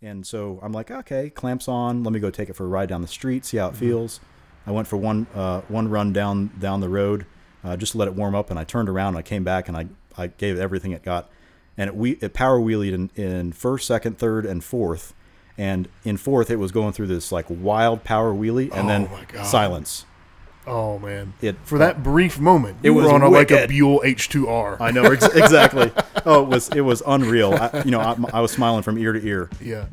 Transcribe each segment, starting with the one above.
And so I'm like, okay, clamps on. Let me go take it for a ride down the street, see how it feels. I went for one uh, one run down down the road, uh, just to let it warm up, and I turned around. and I came back and I, I gave it everything it got, and it, we it power wheelied in, in first, second, third, and fourth. And in fourth, it was going through this like wild power wheelie, and Oh then silence. Oh man. It- For that uh, brief moment, It was on a, like a. Buell H2R. I know ex- exactly. oh, it was it was unreal. I, you know, I, I was smiling from ear to ear. yeah.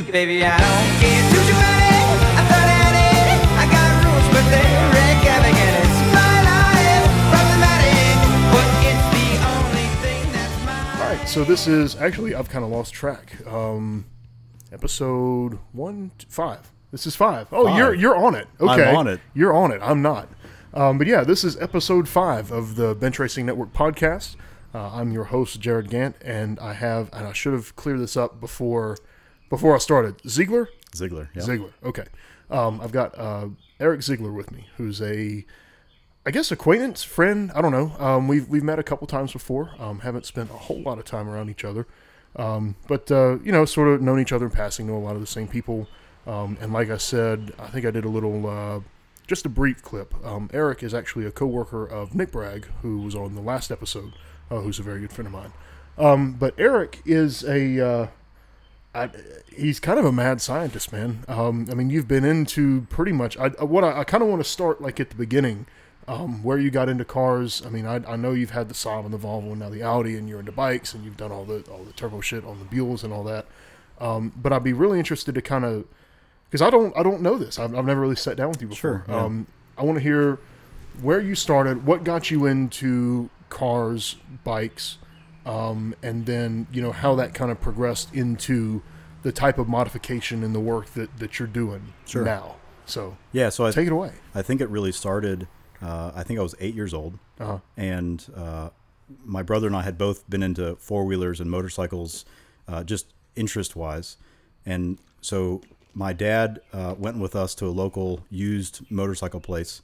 Disease. Thinking, baby, I don't care too too many. I thought I had it. I got rules, but they're wreck having it. It's my life, problematic, but it's the only thing that's mine. All right. So this is actually I've kind of lost track. Um, episode one, five. This is five. Oh, Five. you're you're on it. Okay, on it. You're on it. I'm not. Um, but yeah, this is episode five of the Bench Racing Network podcast. Uh, I'm your host Jared Gant, and I have and I should have cleared this up before before I started. Ziegler. Ziegler. Yeah. Ziegler. Okay. Um, I've got uh, Eric Ziegler with me, who's a, I guess, acquaintance, friend. I don't know. Um, we've we've met a couple times before. Um, haven't spent a whole lot of time around each other, um, but uh, you know, sort of known each other in passing. Know a lot of the same people. Um, and like I said, I think I did a little, uh, just a brief clip. Um, Eric is actually a coworker of Nick Bragg, who was on the last episode, uh, who's a very good friend of mine. Um, but Eric is a uh, I, he's kind of a mad scientist, man. Um, I mean, you've been into pretty much. I, what I, I kind of want to start like at the beginning, um, where you got into cars. I mean, I, I know you've had the Saab and the Volvo and now the Audi, and you're into bikes, and you've done all the all the turbo shit on the Buells and all that. Um, but I'd be really interested to kind of because I don't I don't know this. I've, I've never really sat down with you before. Sure, yeah. Um, I want to hear where you started, what got you into cars, bikes, um, and then you know how that kind of progressed into the type of modification and the work that, that you're doing Sure. now. So Yeah. So I take it away. I think it really started. Uh, I think I was eight years old, Uh-huh. and uh, my brother and I had both been into four wheelers and motorcycles, uh, just interest wise. And so my dad uh, went with us to a local used motorcycle place,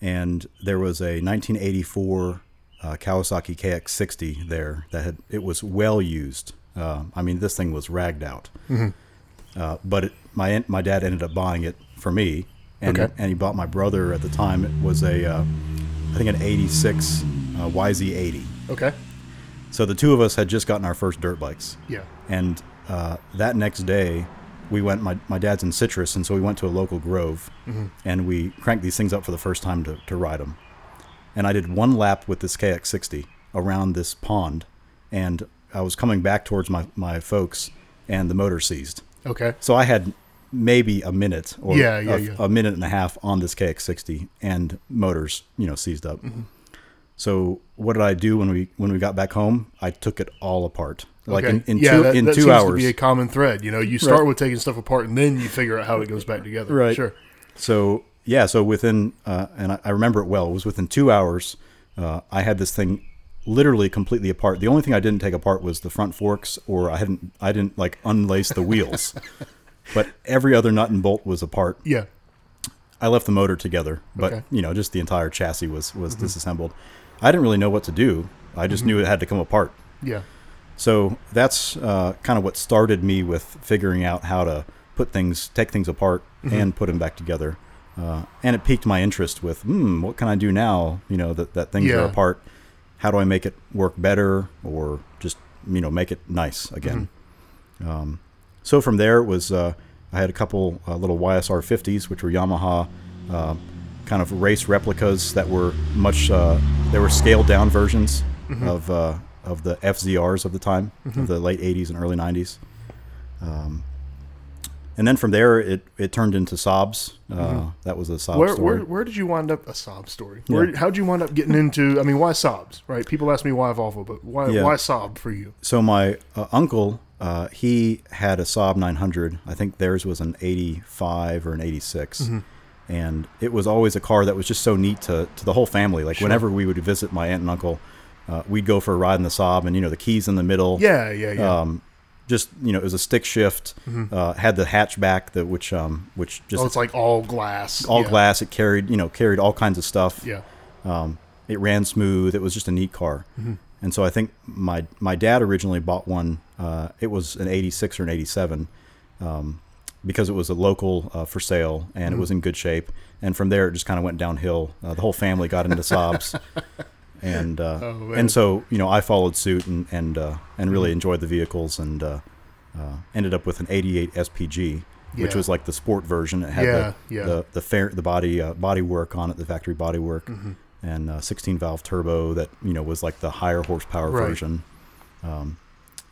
and there was a 1984 uh, Kawasaki KX60 there that had it was well used. Uh, I mean, this thing was ragged out. Uh, but it, my my dad ended up buying it for me, and Okay. and he bought my brother at the time. It was a uh, I think an '86 uh, YZ80. Okay. So the two of us had just gotten our first dirt bikes, Yeah. and uh, that next day we went. My my dad's in Citrus, and so we went to a local grove, and we cranked these things up for the first time to to ride them. And I did one lap with this KX60 around this pond, and I was coming back towards my my folks, and the motor seized. Okay. So I had maybe a minute or Yeah, yeah, a, yeah. a minute and a half on this KX60 and motors, you know, seized up. Mm-hmm. So what did I do when we when we got back home? I took it all apart. Like okay. in, in yeah, two that, in that two seems to hours. be a common thread. You know, you start Right. with taking stuff apart and then you figure out how it goes back together. Right. Sure. So yeah, so within uh, and I, I remember it well. It was within two hours. Uh, I had this thing literally completely apart. The only thing I didn't take apart was the front forks, or I hadn't I didn't like unlace the wheels. but every other nut and bolt was apart. Yeah. I left the motor together, but Okay. you know, just the entire chassis was was disassembled. I didn't really know what to do. I just knew it had to come apart. Yeah. So that's uh, kind of what started me with figuring out how to put things, take things apart, and put them back together. Uh, and it piqued my interest with, hmm, what can I do now? You know, that, that things Yeah. are apart. How do I make it work better or just, you know, make it nice again? Um, so from there it was, uh, I had a couple uh, little YSR 50s, which were Yamaha uh, kind of race replicas that were much, uh, they were scaled down versions of, uh, of the FZRs of the time, of the late 80s and early 90s. Um, and then from there, it, it turned into Saabs. Uh, That was a Saab Where, story. where where did you wind up a Saab story? Where how'd you wind up getting into? I mean, why Saabs? Right? People ask me why Volvo, but why Yeah. why Saab for you? so my uh, uncle uh, he had a Saab 900. I think theirs was an 85 or an 86. Mm-hmm. And it was always a car that was just so neat to, to the whole family. Like whenever we would visit my aunt and uncle, uh, we'd go for a ride in the Saab, and you know the keys in the middle. Yeah, yeah, yeah. Um, just you know, it was a stick shift. Uh, had the hatchback that which um, which just oh, it's like all glass. all yeah. glass. It carried you know carried all kinds of stuff. Yeah. Um, it ran smooth. It was just a neat car. And so I think my my dad originally bought one. Uh, it was an '86 or an '87 um, because it was a local uh, for sale and it was in good shape. And from there, it just kind of went downhill. Uh, the whole family got into Saabs, and uh, Oh, and so you know I followed suit and and uh, and really enjoyed the vehicles and uh, uh, ended up with an '88 SPG. Which Yeah. was like the sport version. It had Yeah, the, yeah. the the fair the body uh, body work on it, the factory body work, Mm-hmm. and uh, 16 valve turbo that you know was like the higher horsepower Right. version, um,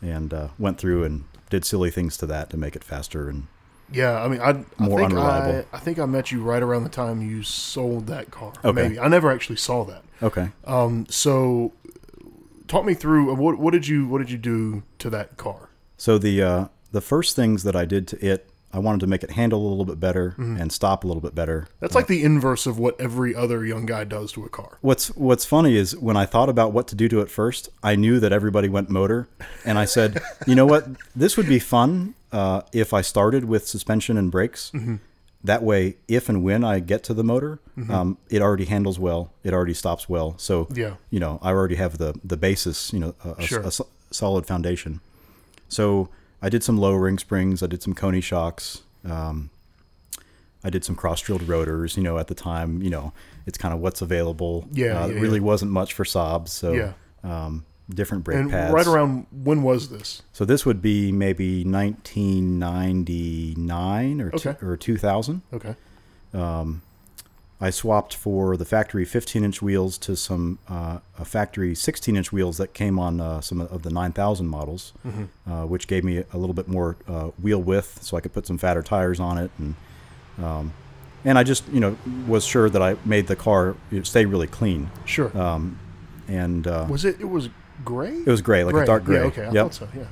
and uh, went through and did silly things to that to make it faster and Yeah, I mean, I, I More think unreliable. I, I think I met you right around the time you sold that car. Okay. Maybe I never actually saw that. Okay. Um, so talk me through uh, what what did you what did you do to that car? So the uh, the first things that I did to it, I wanted to make it handle a little bit better and stop a little bit better. That's like the inverse of what every other young guy does to a car. What's What's funny is when I thought about what to do to it first, I knew that everybody went motor, and I said, you know what, this would be fun uh, if I started with suspension and brakes. That way, if and when I get to the motor, um, it already handles well, it already stops well. So Yeah. you know, I already have the the basis, you know, a, a- Sure. a so- solid foundation. So I did some lowering springs. I did some Koni shocks. Um, I did some cross drilled rotors. You know, at the time, you know, it's kind of what's available. Yeah, uh, yeah, it really yeah. wasn't much for Saabs. So Yeah. um, different brake And pads. right around when was this? So this would be maybe 1999 or Okay. two, or 2000. Okay. I swapped for the factory 15 inch wheels to some uh, a factory 16 inch wheels that came on uh, some of the 9000 models, uh, which gave me a little bit more uh, wheel width, so I could put some fatter tires on it, and um, and I just you know was sure that I made the car stay really clean, Sure. Um, and uh, was it? It was gray. it was gray, like a dark gray. Yeah, okay, I yep. thought so. Yeah.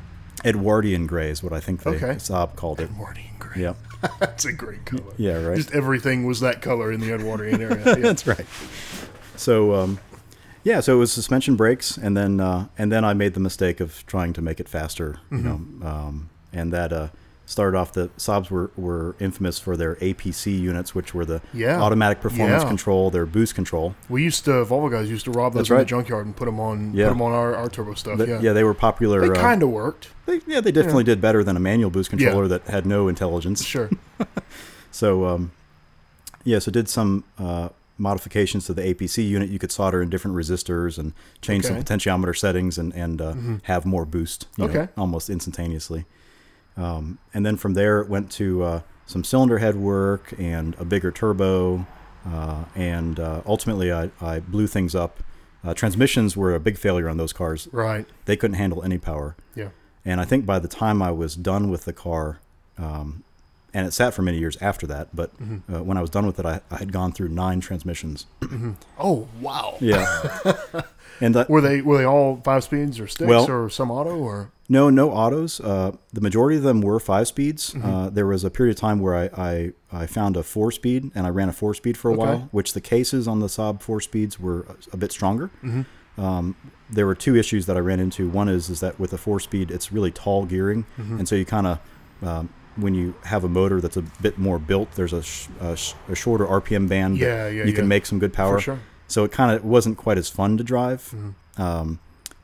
Edwardian gray is what I think they Okay. Saab called it. And gray. Yep. That's a great color. Yeah, right. Just everything was that color in the Edwardian area. Yeah. That's right. So, um, yeah, so it was suspension brakes, and then uh, and then I made the mistake of trying to make it faster, you Mm-hmm. know, um, and that uh, started off. The Saabs were, were infamous for their APC units, which were the Yeah. automatic performance Yeah. control, their boost control. We used to Volvo guys used to rob those That's in the junkyard and put them on Yeah. put them on our, our turbo stuff. Th- yeah. yeah. they were popular. they uh, kind of worked. they, yeah, they definitely did better than a manual boost controller that had no intelligence. Sure. So, um, yeah, so did some uh, modifications to the APC unit. You could solder in different resistors and change some potentiometer settings and, and uh, have more boost you know, Okay. almost instantaneously. Um, and then from there, it went to uh, some cylinder head work and a bigger turbo. Uh, and uh, ultimately, I, I blew things up. Uh, transmissions were a big failure on those cars. Right. They couldn't handle any power. Yeah. And I think by the time I was done with the car, um, and it sat for many years after that, but uh, when I was done with it, I, I had gone through nine transmissions. Oh wow. Yeah. and that, Were they were they all five speeds or sticks Well- or some auto or no, no autos. Uh, the majority of them were five speeds. Mm-hmm. Uh, there was a period of time where I, I, I found a four speed and I ran a four speed for a Okay. while, which the cases on the Saab four speeds were a, a bit stronger. Mm-hmm. Um, there were two issues that I ran into. One is is that with a four speed, it's really tall gearing, Mm-hmm. and so you kind of um, when you have a motor that's a bit more built, there's a, sh- a, sh- a shorter RPM band. Yeah, yeah, You can make some good power. sure. So it kind of wasn't quite as fun to drive. Mm-hmm. Um,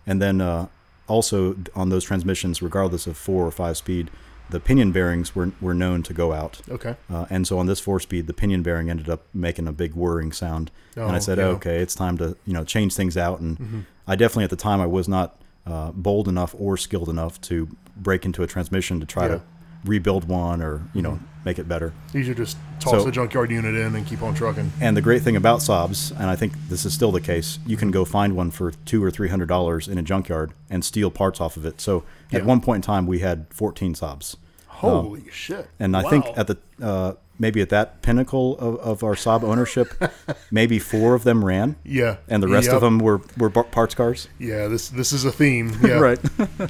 and then uh, also on those transmissions, regardless of four or five speed, the pinion bearings were were known to go out. Okay. Uh, and so on this four speed, the pinion bearing ended up making a big whirring sound. Oh, and I Oh, said, yeah. Mm-hmm. okay, it's time to you know change things out. And I definitely at the time I was not uh, bold enough or skilled enough to break into a transmission to try Yeah. to rebuild one or you know make it better. These are just toss So- the junkyard unit in and keep on trucking. And the great thing about Saabs, and I think this is still the case, you can go find one for two or three hundred dollars in a junkyard and steal parts off of it. So Yeah. at one point in time, we had fourteen Saabs, Holy shit! and I think at the uh, maybe at that pinnacle of, of our Saab ownership, maybe four of them ran, yeah, and the rest Yep. of them were were parts cars. Yeah, this this is a theme. Yeah. right.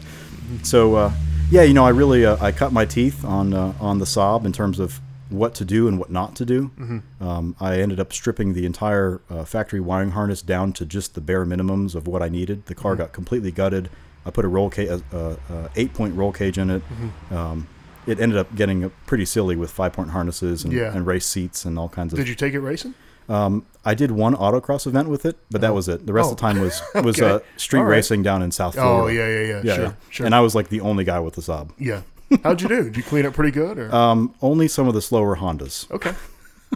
so uh, Yeah, you know, I really uh, I cut my teeth on uh, on the Saab in terms of what to do and what not to do. Mm-hmm. Um, I ended up stripping the entire uh, factory wiring harness down to just the bare minimums of what I needed. The Mm-hmm. car got completely gutted. I put a roll cage, uh, uh, eight point roll cage in it. Mm-hmm. Um, it ended up getting uh, pretty silly with five point harnesses and, Yeah. and race seats and all kinds of. Did you take it racing? Um, I did one autocross event with it, but that was it. The rest of the Oh. time was was Okay. uh, street right. racing down in South Florida. Oh yeah, yeah, yeah. yeah, sure, yeah. sure. And I was like the only guy with the Saab. yeah. How'd you do? Did you clean it pretty good? Or Um, only some of the slower Hondas. okay.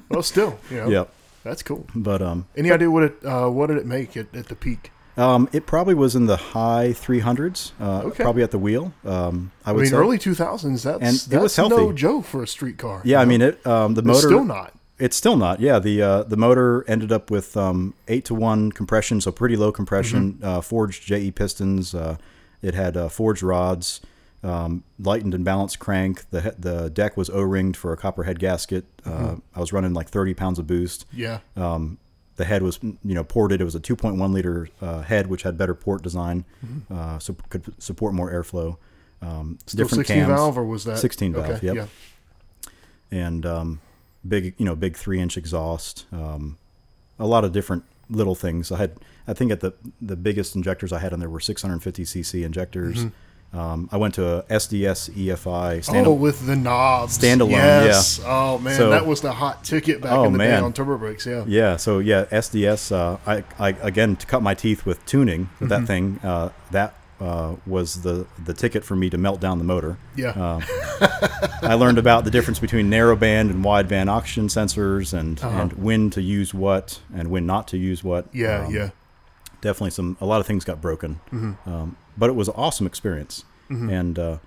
Well, still, you know, Yep. that's cool. But um, Any idea what it? Uh, what did it make at, at the peak? um, it probably was in the high 300s. Uh, Okay. Probably at the wheel. Um, I I, would mean, say. early two thousands. That's And that's it was no healthy. joke for a street car. yeah, I mean it. Um, the It's motor. still not. It's still not. Yeah, the uh, the motor ended up with um, eight to one compression, so pretty low compression. Mm-hmm. Uh, forged JE pistons. Uh, it had uh, forged rods, um, lightened and balanced crank. The he- the deck was O ringed for a copper head gasket. Mm-hmm. Uh, I was running like thirty pounds of boost. Yeah. Um, the head was you know ported. It was a 2.1 liter uh, head, which had better port design, uh, so could support more airflow. Um, Mm-hmm. Still different 16 cams, valve or was that 16 valve, Okay. yep. Yeah. and um, big you know big three inch exhaust. Um, a lot of different little things. I had I think at the the biggest injectors I had in there were 650 cc injectors. Um, I went to a SDS EFI stand Mm-hmm. oh, with the knobs. Standalone, Yes. Oh man, So- that was the hot ticket back Oh, in the day on turbo brakes. Yeah. Yeah, so yeah, SDS. Uh, I, I again to cut my teeth with tuning with Mm-hmm. that thing. Uh, that uh, was the the ticket for me to melt down the motor. Yeah. Um, I learned about the difference between narrowband and wideband oxygen sensors, and Uh-huh. and when to use what and when not to use what. yeah. Um, yeah. Definitely, some a lot of things got broken, Mm-hmm. um, but it was an awesome experience. And uh,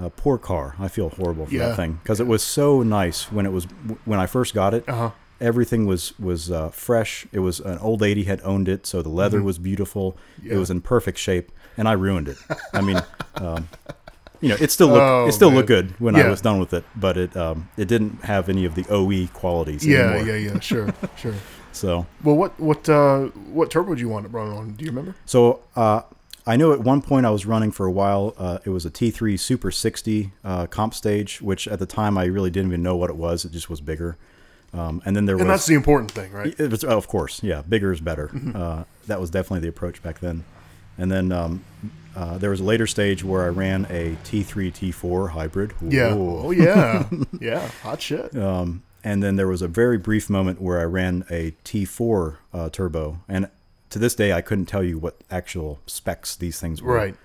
uh, poor car, I feel horrible for Yeah. that thing because it was so nice when it was when I first got it Uh huh. everything was was uh, fresh. It was an old lady had owned it, so the leather was beautiful. Mm-hmm. Yeah. It was in perfect shape, and I ruined it. I mean, um, you know, it still looked Oh, it still man. looked good when Yeah. I was done with it, but it um, it didn't have any of the OE qualities Yeah. anymore. Yeah. Yeah. Sure. sure. So Well, what what uh, what turbo did you want it run on? Do you remember? so uh, I know at one point I was running for a while. Uh, it was a T3 Super 60 uh, comp stage, which at the time I really didn't even know what it was. It just was bigger. Um, and then there And was that's the important thing, right? Was, oh, of course, yeah. Bigger is better. Mm-hmm. Uh, that was definitely the approach back then. And then um, uh, there was a later stage where I ran a T3 T4 hybrid. Yeah. Oh yeah. yeah. Hot shit. Um, and then there was a very brief moment where I ran a T4 uh, turbo, and to this day I couldn't tell you what actual specs these things were. Right.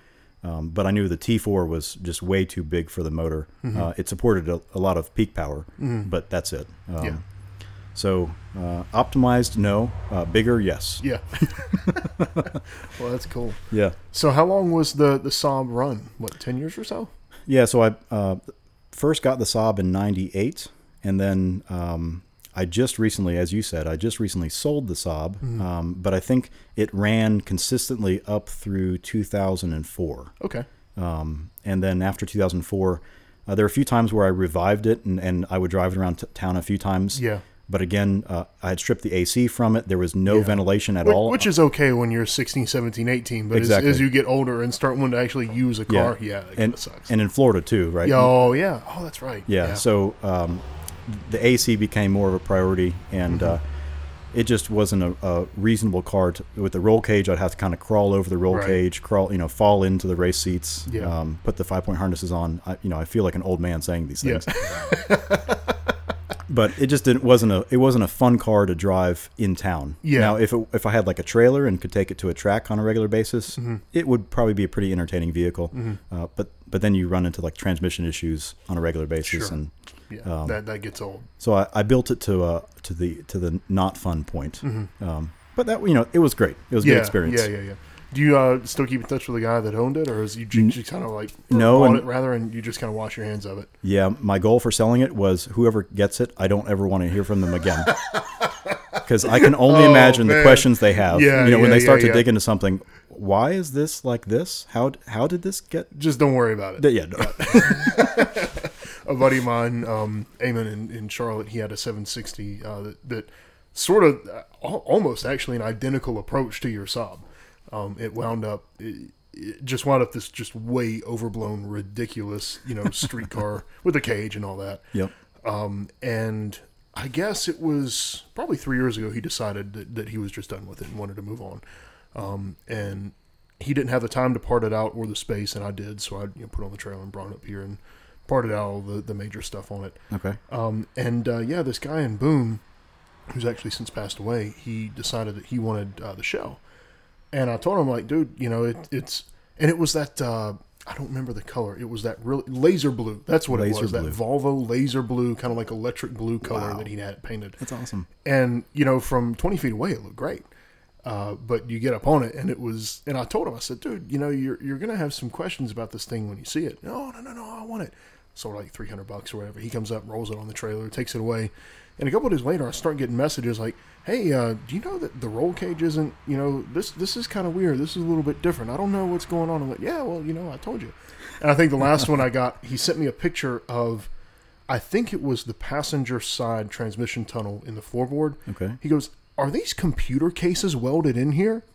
Um, but I knew the T4 was just way too big for the motor. Mm-hmm. Uh, it supported a, a lot of peak power, but that's it. Um, Yeah. So uh, optimized, no. Uh, bigger, yes. Yeah. well, that's cool. Yeah. So, how long was the the Saab run? What, ten years or so? Yeah. So I uh, first got the Saab in '98, and then um, I just recently, as you said, I just recently sold the Saab. Mm-hmm. Um, but I think it ran consistently up through 2004. Okay. Um, and then after 2004, uh, there were a few times where I revived it, and, and I would drive it around t- town a few times. Yeah. But again, uh, I had stripped the AC from it. There was no Yeah. ventilation at Which, all. which is okay when you're 16, 17, 18, but Exactly. as, as you get older and start wanting to actually use a car, yeah, it and, sucks. and in Florida too, right? oh yeah, oh that's right. Yeah. So um, the AC became more of a priority, and Mm-hmm. uh, it just wasn't a, a reasonable car. To, with the roll cage, I'd have to kind of crawl over the roll Right. cage, crawl, you know, fall into the race seats, Yeah. um, put the five point harnesses on. I, you know, I feel like an old man saying these Yeah. things. but it just didn't wasn't a it wasn't a fun car to drive in town. Yeah. Now, if it, if I had like a trailer and could take it to a track on a regular basis, Mm-hmm. it would probably be a pretty entertaining vehicle. Uh, but but then you run into like transmission issues on a regular basis, Sure. and yeah, Um, that that gets old. so I, I built it to uh to the to the not fun point. Um, but that you know it was great. It was a Mm-hmm. Yeah, good experience. yeah, yeah, yeah. Do you uh, still keep in touch with the guy that owned it, or is you ju- just kind of like No, and- it rather, and you just kind of wash your hands of it? Yeah, my goal for selling it was whoever gets it, I don't ever want to hear from them again. Because I can only Oh, imagine the questions they have. Yeah, you know, when they start yeah, to yeah. dig into something, why is this like this? How how did this get? Just don't worry about it. Yeah, no. a buddy of mine, um, Eamon in, in Charlotte, he had a 760 uh, that, that sort of uh, almost actually an identical approach to your Saab. Um, it wound up, it, it just wound up this just way overblown, ridiculous, you know, streetcar with a cage and all that. Yep. Um, and I guess it was probably three years ago he decided that, that he was just done with it and wanted to move on. Um, and he didn't have the time to part it out or the space, and I did, so I you know, put on the trailer and brought it up here and parted out all the, the major stuff on it. Okay. Um, and uh, yeah, this guy in Boom, who's actually since passed away, he decided that he wanted uh, the shell. And I told him, like, dude, you know, it, it's, and it was that, uh, I don't remember the color. It was that really laser blue. That's what Laser it was. blue. That Volvo laser blue, kind of like electric blue color Wow. that he had painted. That's awesome. And, you know, from 20 feet away, it looked great. Uh, but you get up on it, and it was, and I told him, I said, dude, you know, you're, you're going to have some questions about this thing when you see it. No, no, no, no, I want it. So like 300 bucks or whatever. He comes up, rolls it on the trailer, takes it away. And a couple of days later, I start getting messages like, "Hey, uh, do you know that the roll cage isn't? You know, this this is kind of weird. This is a little bit different. I don't know what's going on." I'm like, "Yeah, well, you know, I told you." And I think the last one I got, he sent me a picture of, I think it was the passenger side transmission tunnel in the floorboard. Okay. He goes, "Are these computer cases welded in here?"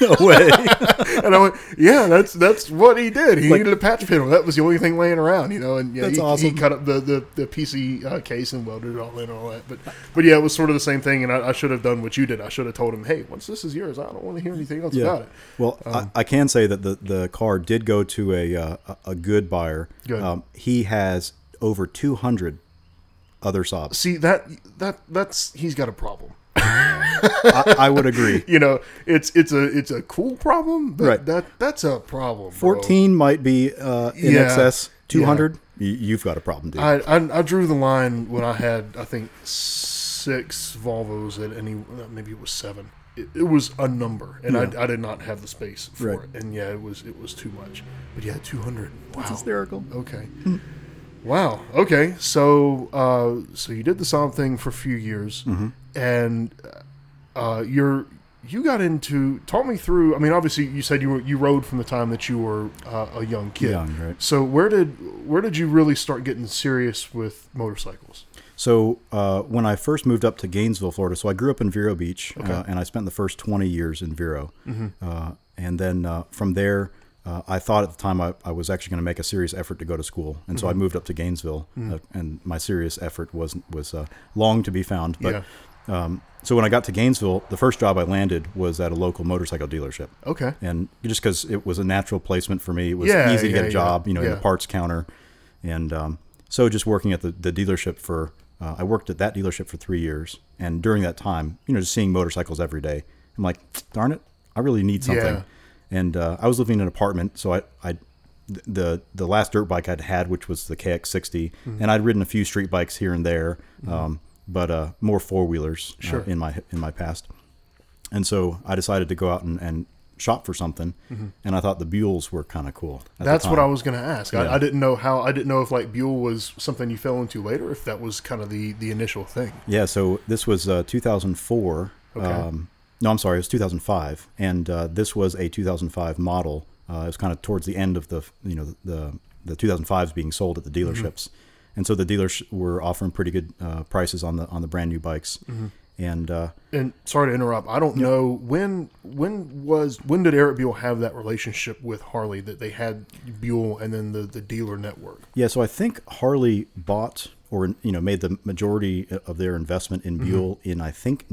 No way. and I went, "Yeah, that's that's what he did. He Like- needed a patch panel. That was the only thing laying around, you know." And yeah, That's he, he cut up the the, the PC uh, case and welded it all in and all that. But but yeah, it was sort of the same thing. And I, I should have done what you did. I should have told him, "Hey, once this is yours, I don't want to hear anything else about it." Well, Um, I, I can say that the, the car did go to a uh, a- good buyer. Good. Um, he has over 200 other Saabs. See that that that's he's got a problem. I, I would agree. You know, it's it's a it's a cool problem, but Right. that that's a problem. bro. 14 might be uh, in Yeah. excess. 200, y you've got a problem, dude. I, I I drew the line when I had I think six Volvos at any uh, maybe it was seven. It, it was a number, and Yeah. I, I did not have the space for Right. it. And yeah, it was it was too much. But yeah, two hundred. Wow. That's hysterical. Okay. Wow. Okay. So uh, so you did the Saab thing for a few years, Mm-hmm. and uh, you're you got into talk me through. I mean, obviously you said you were you rode from the time that you were uh, a young kid. Young, right. So where did where did you really start getting serious with motorcycles? So uh, when I first moved up to Gainesville, Florida, so I grew up in Vero Beach, Okay. uh, and I spent the first 20 years in Vero. Mm-hmm. Uh, and then uh, from there, uh, I thought at the time I, I was actually going to make a serious effort to go to school, and Mm-hmm. so I moved up to Gainesville, Mm. uh, and my serious effort was was uh, long to be found. But Yeah. um, so when I got to Gainesville, the first job I landed was at a local motorcycle dealership. Okay. and just because it was a natural placement for me, it was Yeah, easy to get a job, yeah, you know, in yeah. the parts counter, and um, so just working at the, the dealership for, uh, I worked at that dealership for three years, and during that time, you know, just seeing motorcycles every day, I'm like, darn it, I really need something, Yeah. And uh, I was living in an apartment, so I, I, the the last dirt bike I'd had, which was the KX60, Mm-hmm. and I'd ridden a few street bikes here and there, um, but uh, more four wheelers Sure. uh, in my in my past. And so I decided to go out and, and shop for something, and I thought the Buells were kind of cool. Mm-hmm. That's what I was going to ask. Yeah. I, I didn't know how. I didn't know if like Buell was something you fell into later. If that was kind of the the initial thing. Yeah, so this was uh, 2004. Okay. Um, no, I'm sorry, it was 2005, and uh, this was a 2005 model. Uh, it was kind of towards the end of the you know the the 2005s being sold at the dealerships, and so the dealers were offering pretty good uh, prices on the on the brand new bikes, and uh, And sorry to interrupt. I don't know when when was when did Eric Buell have that relationship with Harley that they had Buell and then the the dealer network. Yeah, so I think Harley bought or you know made the majority of their investment in Buell in I think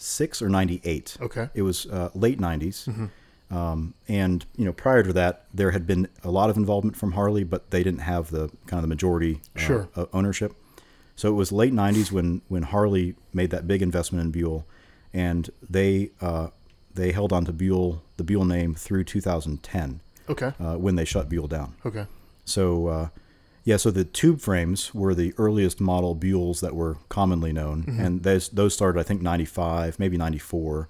1996 or 98. Okay. It was uh, late 90s. Um, and you know prior to that there had been a lot of involvement from Harley, but they didn't have the kind of the majority uh, Sure. o- ownership. So it was late 90s when when Harley made that big investment in Buell and they uh, they held on to Buell the Buell name through 2010 Okay. uh, when they shut Buell down. Okay. So, uh, yeah, so the tube frames were the earliest model Buells that were commonly known, Mm-hmm. and those those started I think '95, maybe '94,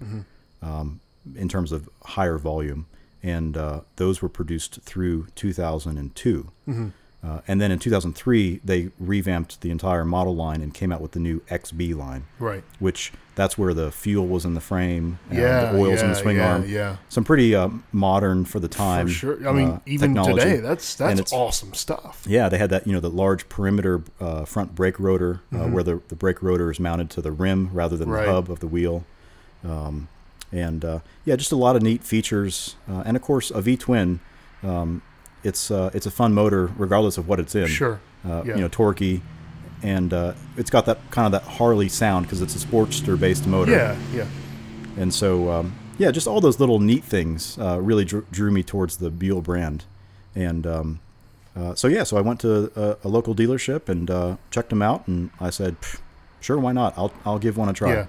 um, in terms of higher volume, and uh, those were produced through 2002. Mm-hmm. Uh, and then in 2003, they revamped the entire model line and came out with the new XB line, Right. which that's where the fuel was in the frame, and Yeah. the oils yeah, in the swing yeah, arm. Yeah. Some pretty uh, modern for the time. For sure. I mean, uh, even technology. today, that's that's awesome stuff. Yeah, they had that, you know, the large perimeter uh, front brake rotor uh, where the, the brake rotor is mounted to the rim rather than Mm-hmm. Right. the hub of the wheel. Um, and uh, yeah, just a lot of neat features, uh, and of course a V twin. Um, it's uh, it's a fun motor regardless of what it's in. Sure. Uh, Yeah. You know, torquey, and uh, it's got that kind of that Harley sound because it's a Sportster based motor. Yeah, yeah. And so, um, yeah, just all those little neat things uh, really drew, drew me towards the Buell brand. And um, uh, so, yeah, so I went to a, a local dealership and uh, checked them out, and I said, sure, why not? I'll, I'll give one a try. Yeah.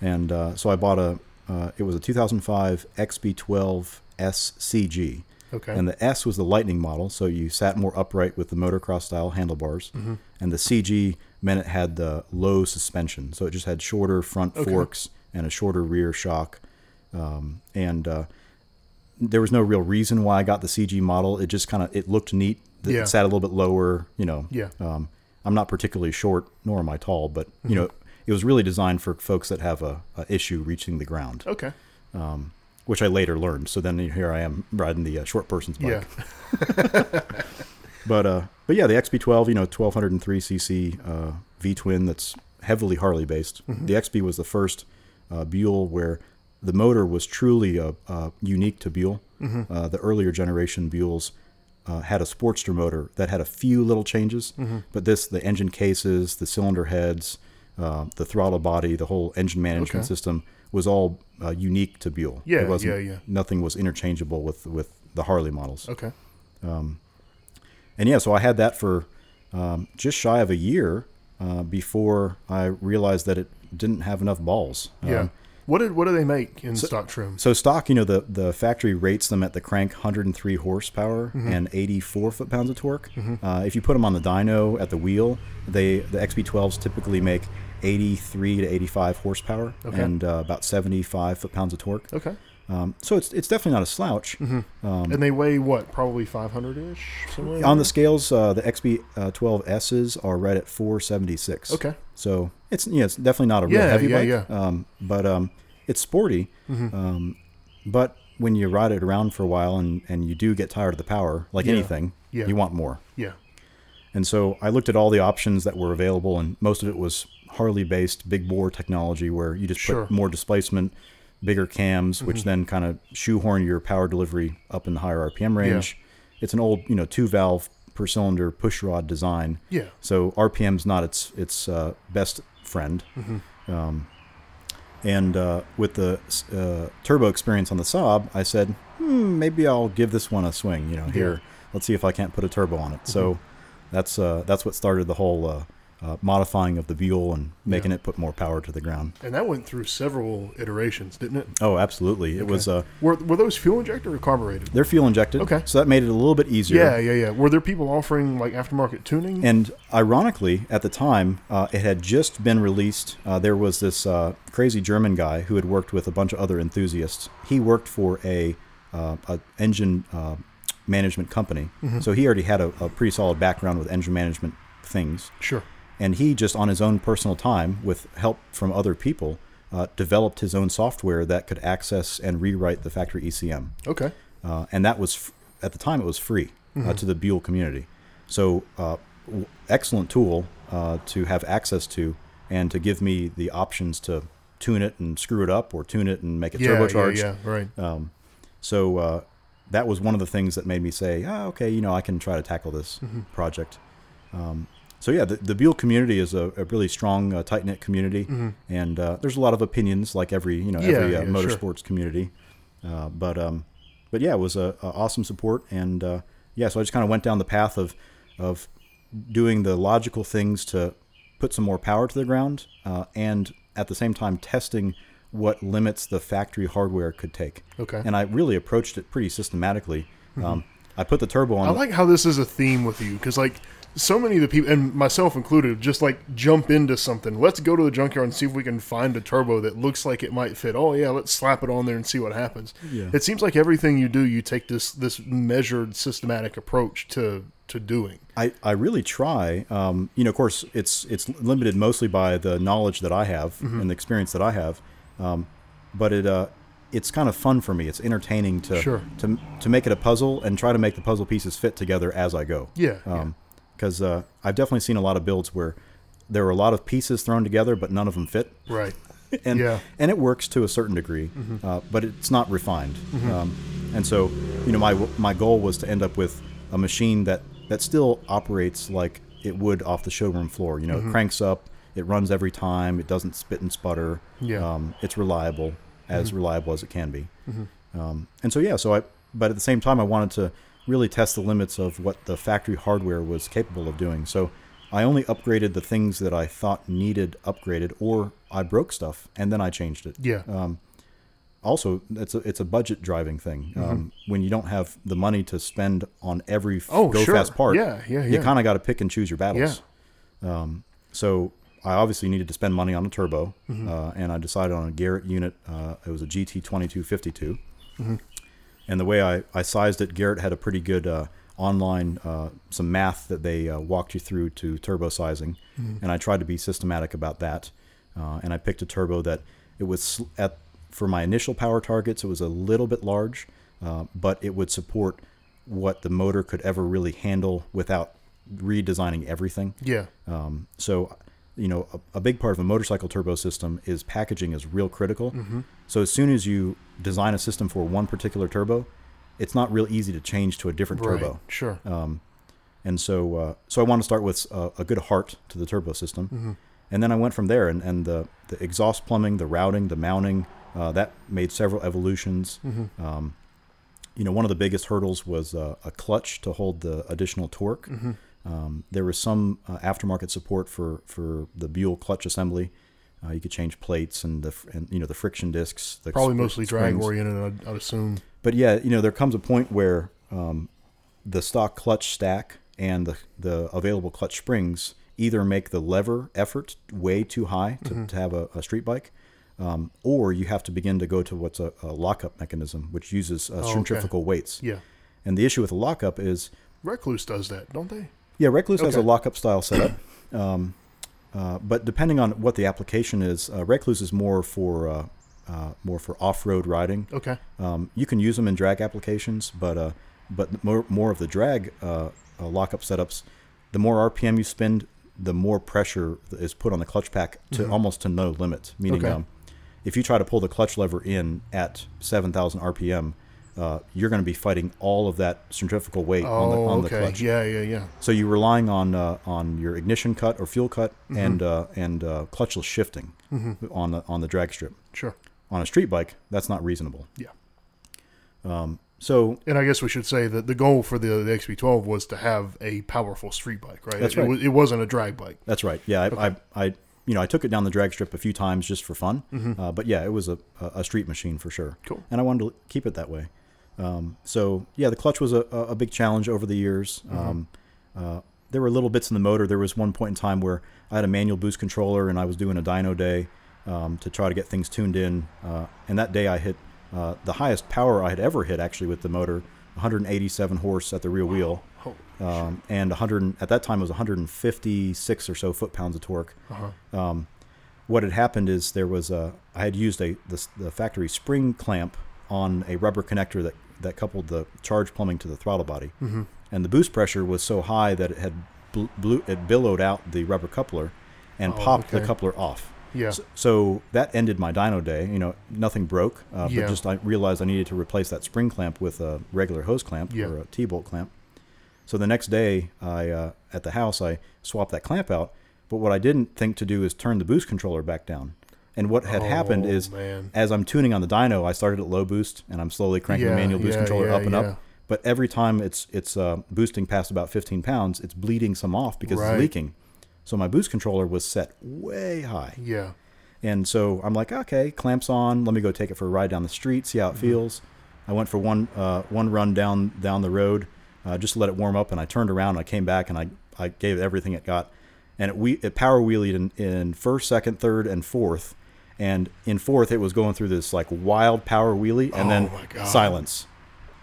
And uh, so I bought a, uh, it was a 2005 XB12 SCG. Okay. And the S was the Lightning model, so you sat more upright with the motocross style handlebars. Mm-hmm. And the CG meant it had the low suspension, so it just had shorter front Okay. forks and a shorter rear shock. Um, and uh, there was no real reason why I got the CG model. It just kind of it looked neat. It Yeah. sat a little bit lower, you know. Yeah. Um, I'm not particularly short, nor am I tall, but Mm-hmm. you know, it was really designed for folks that have a, a issue reaching the ground okay. Which I later learned. So then here I am riding the uh, short person's bike. Yeah. But uh, but yeah, the XB12, you know, 1203 cc uh, V twin that's heavily Harley based. Mm-hmm. The XB was the first uh, Buell where the motor was truly uh, uh, unique to Buell. Mm-hmm. Uh, the earlier generation Buells uh, had a Sportster motor that had a few little changes, Mm-hmm. but this the engine cases, the cylinder heads, uh, the throttle body, the whole engine management Okay. system was all uh, unique to Buell. Yeah, It wasn't- yeah, yeah. Nothing was interchangeable with with the Harley models. Okay. And yeah, so I had that for um, just shy of a year uh, before I realized that it didn't have enough balls. Yeah. Um, what did what do they make in stock trim? so stock, you know, the the factory rates them at the crank 103 horsepower Mm-hmm. and 84 foot pounds of torque. Uh, if you put them on the dyno at the wheel, they the XB12s typically make 83 to 85 horsepower Okay. and uh, about 75 foot pounds of torque. Okay. Um, so it's it's definitely not a slouch. and they weigh what? Probably 500 ish. On the scales, uh, the XB12Ss are right at 476. Okay. So it's yeah, it's definitely not a real Yeah, heavy yeah, bike. yeah. Mm-hmm. Um, but um, it's sporty. Um, but when you ride it around for a while and, and you do get tired of the power, like Yeah. anything, Yeah. you want more. Yeah. And so I looked at all the options that were available, and most of it was Harley based big bore technology where you just Sure. Mm-hmm. put more displacement, bigger cams, which then kind of shoehorn your power delivery up in the higher RPM range. It's an old, you know, two valve per cylinder push rod design. Yeah. So RPM's not its its uh, best friend. Mm-hmm. Um, and uh, with the uh, turbo experience on the Saab, I said, hmm, maybe I'll give this one a swing. You know, here, let's see if I can't put a turbo on it. Mm-hmm. So that's uh, that's what started the whole uh, modifying of the Buell and making Yeah. it put more power to the ground. And that went through several iterations, didn't it? Oh, absolutely. It was uh, Were, were those fuel injected or carbureted? they're fuel injected. Okay. So that made it a little bit easier. Yeah, yeah, yeah. Were there people offering like aftermarket tuning? And ironically, at the time, uh, it had just been released. Uh, there was this uh, crazy German guy who had worked with a bunch of other enthusiasts. He worked for a, uh, a engine uh, management company, so he already had a, a pretty solid background with engine management things. sure. And he just, on his own personal time, with help from other people, uh, developed his own software that could access and rewrite the factory ECM Okay. uh, and that was f- at the time it was free uh, to the Buell community. So uh, w- excellent tool uh, to have access to, and to give me the options to tune it and screw it up, or tune it and make it Yeah, turbocharged. yeah, yeah, right. Um, so uh, that was one of the things that made me say, oh, okay, you know, I can try to tackle this Mm-hmm. project. Um, so yeah, the, the Buell community is a, a really strong, uh, tight knit community, and uh, there's a lot of opinions, like every you know Mm-hmm. Yeah, every uh, yeah, sure. motorsports community. Uh, but um, but yeah, it was a, a awesome support, and uh, yeah, so I just kind of went down the path of of doing the logical things to put some more power to the ground, uh, and at the same time testing what limits the factory hardware could take. Okay. And I really approached it pretty systematically. Um, I put the turbo on. I like how this is a theme with you because, like, so many of the people, and myself included, just like jump into something. Let's go to the junkyard and see if we can find a turbo that looks like it might fit. Oh yeah, let's slap it on there and see what happens. Yeah. It seems like everything you do, you take this this measured, systematic approach to to doing. I, I really try. Um, you know, of course, it's it's limited mostly by the knowledge that I have Mm-hmm. and the experience that I have. Um, but it uh, it's kind of fun for me. It's entertaining to Sure. to to make it a puzzle and try to make the puzzle pieces fit together as I go. Yeah, yeah. Because uh, I've definitely seen a lot of builds where there were a lot of pieces thrown together, but none of them fit. Right. and Yeah. and it works to a certain degree, uh, but it's not refined. Um, and so, you know, my my goal was to end up with a machine that that still operates like it would off the showroom floor. You know, it cranks up, it runs every time, it doesn't spit and sputter. Yeah. Um, it's reliable, as reliable as it can be. Um, and so yeah, so I but at the same time I wanted to really test the limits of what the factory hardware was capable of doing. So I only upgraded the things that I thought needed upgraded, or I broke stuff and then I changed it. Yeah. Um, also, it's a it's a budget driving thing. Um, when you don't have the money to spend on every f- Oh, go sure. fast part, Yeah, yeah, yeah. you kind of got to pick and choose your battles. Um, so I obviously needed to spend money on a turbo, Mm-hmm. uh, and I decided on a Garrett unit. Uh, it was a GT twenty two fifty two, Mm-hmm. And the way I, I sized it, Garrett had a pretty good uh, online uh, some math that they uh, walked you through to turbo sizing, Mm-hmm. and I tried to be systematic about that. Uh, and I picked a turbo that it was at for my initial power targets. It was a little bit large, uh, but it would support what the motor could ever really handle without redesigning everything. Yeah. Um, so, you know, a, a big part of a motorcycle turbo system is packaging is real critical. Mm-hmm. So as soon as you design a system for one particular turbo, it's not real easy to change to a different Right. turbo. Sure. And so, uh, so I want to start with a, a good heart to the turbo system, Mm-hmm. and then I went from there. And, and the the exhaust plumbing, the routing, the mounting, uh, that made several evolutions. Mm-hmm. Um, you know, one of the biggest hurdles was uh, a clutch to hold the additional torque. Um, there was some uh, aftermarket support for for the Buell clutch assembly. Uh, you could change plates and the and you know the friction discs. The Probably spr- mostly drag oriented, I'd, I'd assume. But yeah, you know, there comes a point where um, the stock clutch stack and the, the available clutch springs either make the lever effort way too high to, Mm-hmm. to have a, a street bike, um, or you have to begin to go to what's a, a lockup mechanism, which uses uh, Oh, okay. centrifugal weights. Yeah. And the issue with a lockup is, Rekluse does that, don't they? Yeah, Rekluse has a lockup style setup. Um, uh, but depending on what the application is, uh, Rekluse is more for uh, uh, more for off-road riding. Okay. Um, you can use them in drag applications, but uh, but more more of the drag uh, uh, lockup setups, the more RPM you spend, the more pressure is put on the clutch pack to almost to no limit. Meaning, Mm-hmm. Okay. um, if you try to pull the clutch lever in at seven thousand RPM, uh, you're going to be fighting all of that centrifugal weight on the Oh, on the clutch. Yeah, yeah, yeah. So you're relying on uh, on your ignition cut or fuel cut Mm-hmm. and uh, and uh, clutchless shifting on the on the drag strip. Sure. On a street bike, that's not reasonable. Yeah. So And I guess we should say that the goal for the, the XB12 was to have a powerful street bike, right? That's it, right. was, it wasn't a drag bike. That's right. Yeah, I, I, I, you know, I took it down the drag strip a few times just for fun. Uh, but yeah, it was a a street machine for sure. Cool. And I wanted to keep it that way. Um, so yeah, the clutch was a, a big challenge over the years. Um, uh, there were little bits in the motor. There was one point in time where I had a manual boost controller and I was doing a dyno day um, to try to get things tuned in. Uh, and that day I hit uh, the highest power I had ever hit actually with the motor, 187 horse at the rear wheel Oh, um, and 100 at that time it was 156 or so foot pounds of torque. uh-huh. Um, what had happened is there was a I had used a the, the factory spring clamp on a rubber connector that that coupled the charge plumbing to the throttle body, Mm-hmm. and the boost pressure was so high that it had bl- blew, it billowed out the rubber coupler and Oh, popped the coupler off. Yeah. So, so that ended my dyno day. You know, nothing broke, uh, Yeah. but just I realized I needed to replace that spring clamp with a regular hose clamp Yeah. or a T-bolt clamp. So the next day, I uh, at the house, I swapped that clamp out. But what I didn't think to do is turn the boost controller back down. And what had happened Oh, is, man. as I'm tuning on the dyno, I started at low boost, and I'm slowly cranking Yeah, the manual boost yeah, controller yeah, up and up. But every time it's it's uh, boosting past about 15 pounds, it's bleeding some off because Right. it's leaking. So my boost controller was set way high. Yeah. And so I'm like, okay, clamps on. Let me go take it for a ride down the street, see how it feels. I went for one uh, one run down down the road, uh, just to let it warm up, and I turned around and I came back and I, I gave it everything it got, and it we it power wheelied in, in first, second, third, and fourth, and in fourth it was going through this like wild power wheelie and Oh then silence.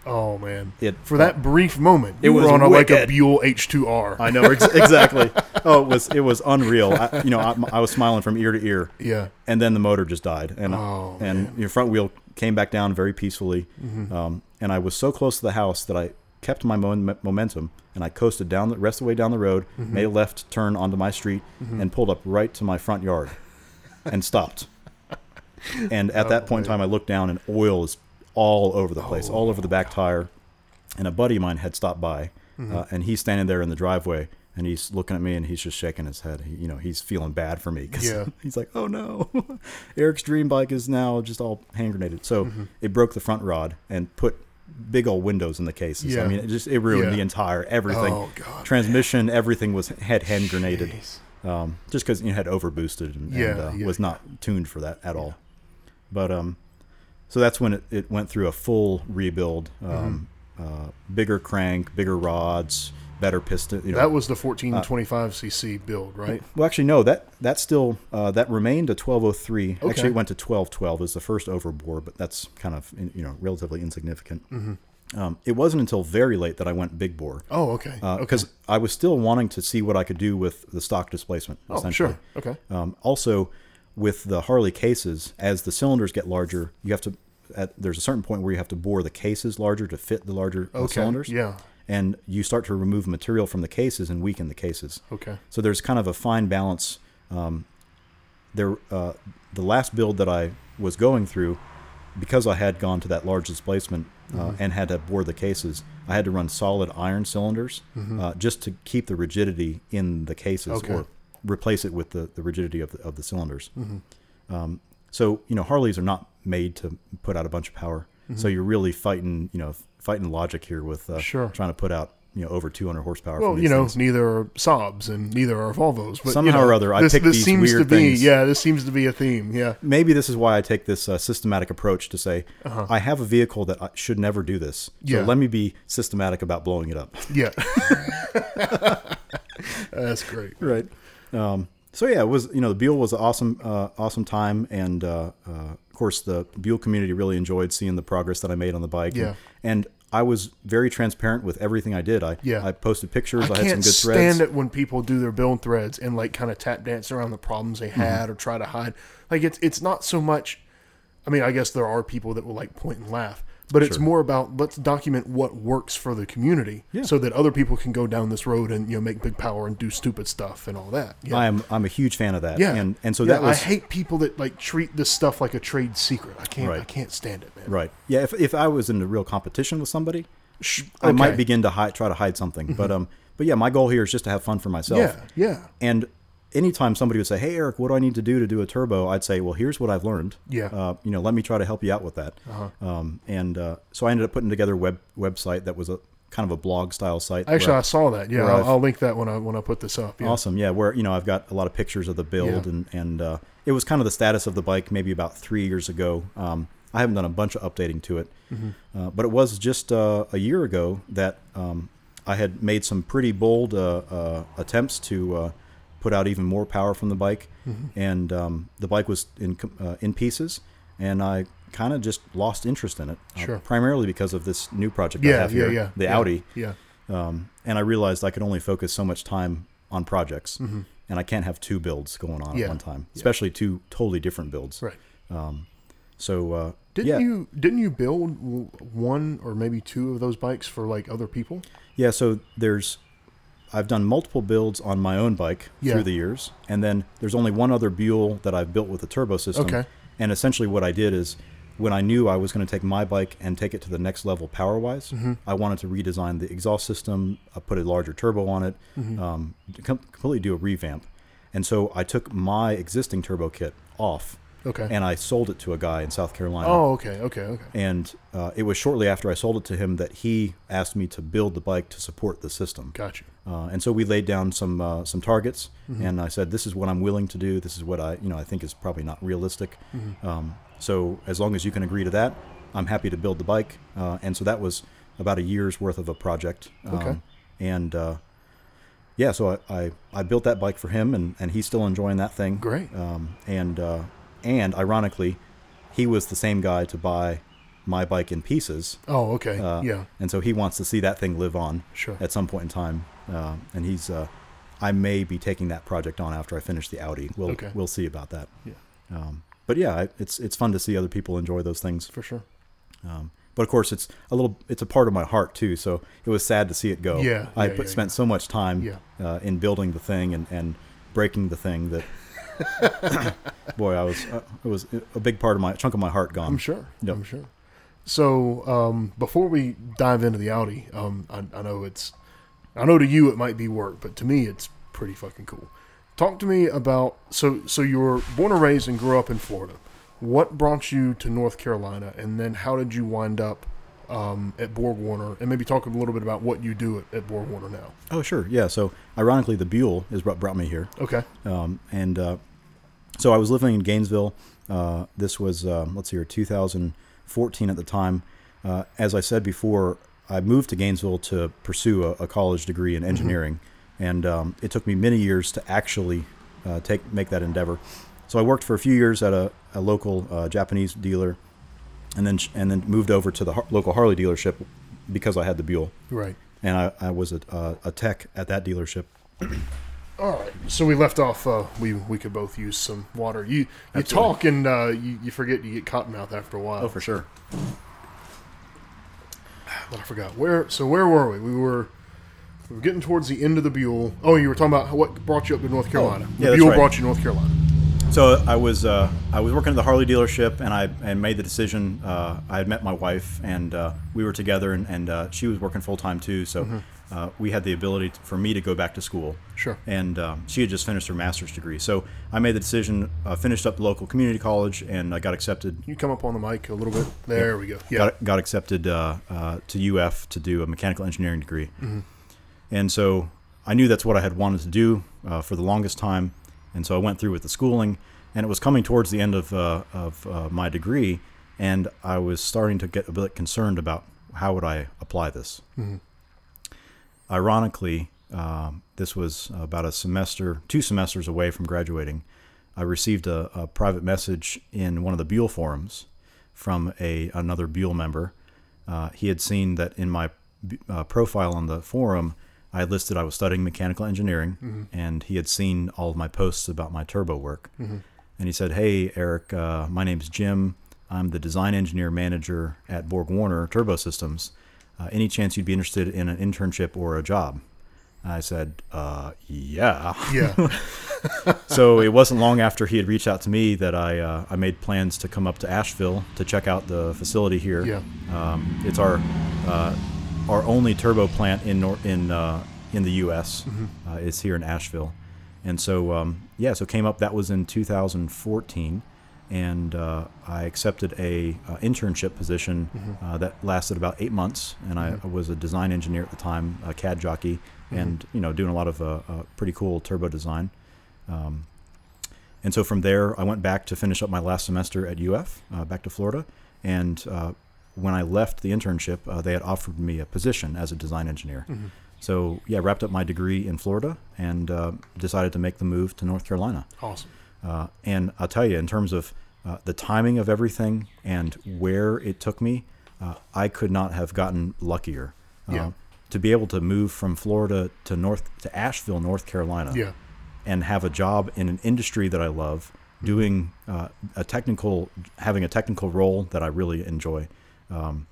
Oh man. It For that brief moment, It was on a, like a. Buell H2R. I know ex- exactly. oh, it was it was unreal. I, you know, I, I was smiling from ear to ear. yeah. and then the motor just died and Oh, and your front wheel came back down very peacefully Mm-hmm. um, and i was so close to the house that i kept my mo- momentum and i coasted down the rest of the way down the road Mm-hmm. made a left turn onto my street and pulled up right to my front yard and stopped and at that point in time, I looked down and oil is all over the place, all over the back tire. And a buddy of mine had stopped by, uh, and he's standing there in the driveway, and he's looking at me, and he's just shaking his head. He, you know, he's feeling bad for me because Yeah. he's like, "Oh no, Eric's dream bike is now just all hand grenaded." So it broke the front rod and put big old windows in the cases. I mean, it just it ruined Yeah. the entire everything. Oh, God. Transmission, everything was had hand grenaded um, just because you know, had overboosted and, Yeah, and uh, yeah, was not tuned for that at all. But um, so that's when it, it went through a full rebuild. Um, Mm-hmm. uh, bigger crank, bigger rods, better piston. You know. That was the 1425 cc build, right? well, actually, no. That that still uh, that remained a 1203. Okay. Actually, it went to 1212 as the first overbore, but that's kind of you know relatively insignificant. Mm-hmm. Um, it wasn't until very late that I went big bore Oh, okay. because I was still wanting to see what I could do with the stock displacement. oh, sure. Okay. Um, also, with the Harley cases, as the cylinders get larger, you have to. At, there's a certain point where you have to bore the cases larger to fit the larger uh, Okay, cylinders. yeah. And you start to remove material from the cases and weaken the cases. Okay. So there's kind of a fine balance. Um, there, uh, the last build that I was going through, because I had gone to that large displacement uh, Mm-hmm. and had to bore the cases, I had to run solid iron cylinders uh, just to keep the rigidity in the cases Mm-hmm. Okay. or replace it with the, the rigidity of the, of the cylinders. Mm-hmm. Um, so you know Harleys are not made to put out a bunch of power. So you're really fighting you know fighting logic here with uh, Mm-hmm. Sure. trying to put out you know over 200 horsepower. Well, you know, things. neither are Saabs and neither are Volvos. But you know, or other, I this, picked this these seems to weird be, things. yeah, this seems to be a theme. Yeah. maybe this is why I take this uh, systematic approach to say Uh-huh. I have a vehicle that I should never do this. So Yeah. let me be systematic about blowing it up. Yeah. That's great. right. Um, so yeah, it was you know the Buell was an awesome uh, awesome time, and uh, uh, of course the Buell community really enjoyed seeing the progress that I made on the bike. Yeah. And, I was very transparent with everything I did. I Yeah. I posted pictures. I, I had some can't good threads. stand it when people do their build threads and like kind of tap dance around the problems they Mm-hmm. had or try to hide. Like it's it's not so much. I mean, I guess there are people that will like point and laugh, but it's Sure. more about let's document what works for the community, Yeah. so that other people can go down this road and you know make big power and do stupid stuff and all that. Yeah. I am I'm a huge fan of that. yeah, And and so Yeah, that was I hate people that like treat this stuff like a trade secret. I can't. I can't stand it, man. right. Yeah. If if I was in a real competition with somebody, Sh- I might. Mm-hmm. begin to hide, try to hide something. But um, but yeah, my goal here is just to have fun for myself. Yeah, yeah, And anytime somebody would say, "Hey, Eric, what do I need to do to do a turbo?" I'd say, "Well, here's what I've learned. Yeah. Uh-huh. Uh, you know, let me try to help you out with that." Um, and uh, so I ended up putting together a web website that was a kind of a blog style site. Actually, I- I saw that. Yeah, I'll, I'll link that when I when I put this up. Yeah. Awesome, yeah. Where you know I've got a lot of pictures of the build, Yeah. and and uh, it was kind of the status of the bike maybe about three years ago. Um, I haven't done a bunch of updating to it, Mm-hmm. uh, but it was just uh, a year ago that um, I had made some pretty bold uh, uh, attempts to uh, put out even more power from the bike, Mm-hmm. and um, the bike was in uh, in pieces, and I kind of just lost interest in it, uh, Sure. primarily because of this new project I have yeah, here, yeah. the yeah, Audi Yeah. um, and I realized I could only focus so much time on projects, Mm-hmm. and I can't have two builds going on Yeah. at one time, especially two totally different builds. Right. So, uh, Didn't yeah, you didn't you build one or maybe two of those bikes for like other people? yeah. So there's, I've done multiple builds on my own bike Yeah. through the years, and then there's only one other Buell that I've built with a turbo system. Okay. And essentially, what I did is, when I knew I was going to take my bike and take it to the next level power wise, Mm-hmm. I wanted to redesign the exhaust system, uh, put a larger turbo on it, Mm-hmm. um, com- completely do a revamp. And so I took my existing turbo kit off Okay. and I sold it to a guy in South Carolina. oh, okay, okay, okay. And uh, it was shortly after I sold it to him that he asked me to build the bike to support the system. Got you. Uh, and so we laid down some uh, some targets, Mm-hmm. and I said, "This is what I'm willing to do. This is what I, you know, I think is probably not realistic. Mm-hmm. Um, so as long as you can agree to that, I'm happy to build the bike." Uh, and so that was about a year's worth of a project. Um, Okay. And uh, yeah, so I, I I built that bike for him, and and he's still enjoying that thing. Great. Um, and uh, and ironically, he was the same guy to buy my bike in pieces. Oh, okay. Uh, yeah. And so he wants to see that thing live on Sure. at some point in time. Uh, and he's, uh, I may be taking that project on after I finish the Audi. We'll Okay. we'll see about that. Yeah. Um, but yeah, it's it's fun to see other people enjoy those things. For sure. Um, but of course, it's a little it's a part of my heart too. So it was sad to see it go. Yeah, I yeah, put, yeah, spent so much time Yeah. uh, in building the thing and, and breaking the thing that boy, I was uh, it was a big part of my chunk of my heart gone. I'm sure. Yep. I'm sure. So um, before we dive into the Audi, um, I, I know it's, I know to you it might be work, but to me it's pretty fucking cool. Talk to me about so so you were born and raised and grew up in Florida. What brought you to North Carolina, and then how did you wind up um, at Borg Warner? And maybe talk a little bit about what you do at, at Borg Warner now. Oh, sure, yeah. So, ironically, the Buell is what brought me here. Okay. Um, and uh, so I was living in Gainesville. Uh, this was um, let's see here, 2014 at the time. Uh, as I said before, I moved to Gainesville to pursue a, a college degree in engineering, and um, it took me many years to actually uh, take make that endeavor. So I worked for a few years at a, a local uh, Japanese dealer, and then and then moved over to the local Harley dealership because I had the Buell, Right. and I, I was a, a, a tech at that dealership. All right. So we left off. Uh, we we could both use some water. You you Absolutely. talk and uh, you, you forget you get cotton mouth after a while. Oh, for sure. But I forgot where. So where were we? We were we were getting towards the end of the Buell. Oh, you were talking about what brought you up to North Carolina. yeah, the Buell right. brought you to North Carolina. So I was uh, I was working at the Harley dealership, and I and made the decision. Uh, I had met my wife, and uh, we were together, and, and uh, she was working full time too. So uh, we had the ability to, for me to go back to school. Sure. And um, she had just finished her master's degree, so I made the decision. Uh, finished up the local community college, and I got accepted. You come up on the mic a little bit. There we go. Yeah. Got, got accepted uh, uh, to UF to do a mechanical engineering degree. And so I knew that's what I had wanted to do uh, for the longest time. And so I went through with the schooling, and it was coming towards the end of, uh, of uh, my degree, and I was starting to get a bit concerned about how would I apply this. Ironically, um, this was about a semester, two semesters away from graduating. I received a, a private message in one of the Buell forums from a another Buell member. Uh, he had seen that in my uh, profile on the forum, I had listed I was studying mechanical engineering, and he had seen all of my posts about my turbo work. And he said, "Hey, Eric, uh, my name's Jim. I'm the design engineer manager at Borg Warner Turbo Systems. Uh, any chance you'd be interested in an internship or a job?" I said, uh, "Yeah." Yeah. so it wasn't long after he had reached out to me that I uh, I made plans to come up to Asheville to check out the facility here. Yeah. Um, it's our uh, our only turbo plant in nor- in uh, in the U.S. Uh, is here in Asheville, and so um, yeah, so came up. That was in 2014, and uh, I accepted a uh, internship position uh, that lasted about eight months, and I, I was a design engineer at the time, a CAD jockey, and you know doing a lot of uh, uh, pretty cool turbo design. Um, and so from there, I went back to finish up my last semester at UF, uh, back to Florida. And uh, when I left the internship, uh, they had offered me a position as a design engineer. So yeah, wrapped up my degree in Florida and uh, decided to make the move to North Carolina. awesome. Uh, and I'll tell you, in terms of uh, the timing of everything and where it took me, uh, I could not have gotten luckier. Uh, Yeah. To be able to move from Florida to North to Asheville, North Carolina, Yeah. and have a job in an industry that I love, doing uh, a technical, having a technical role that I really enjoy, um,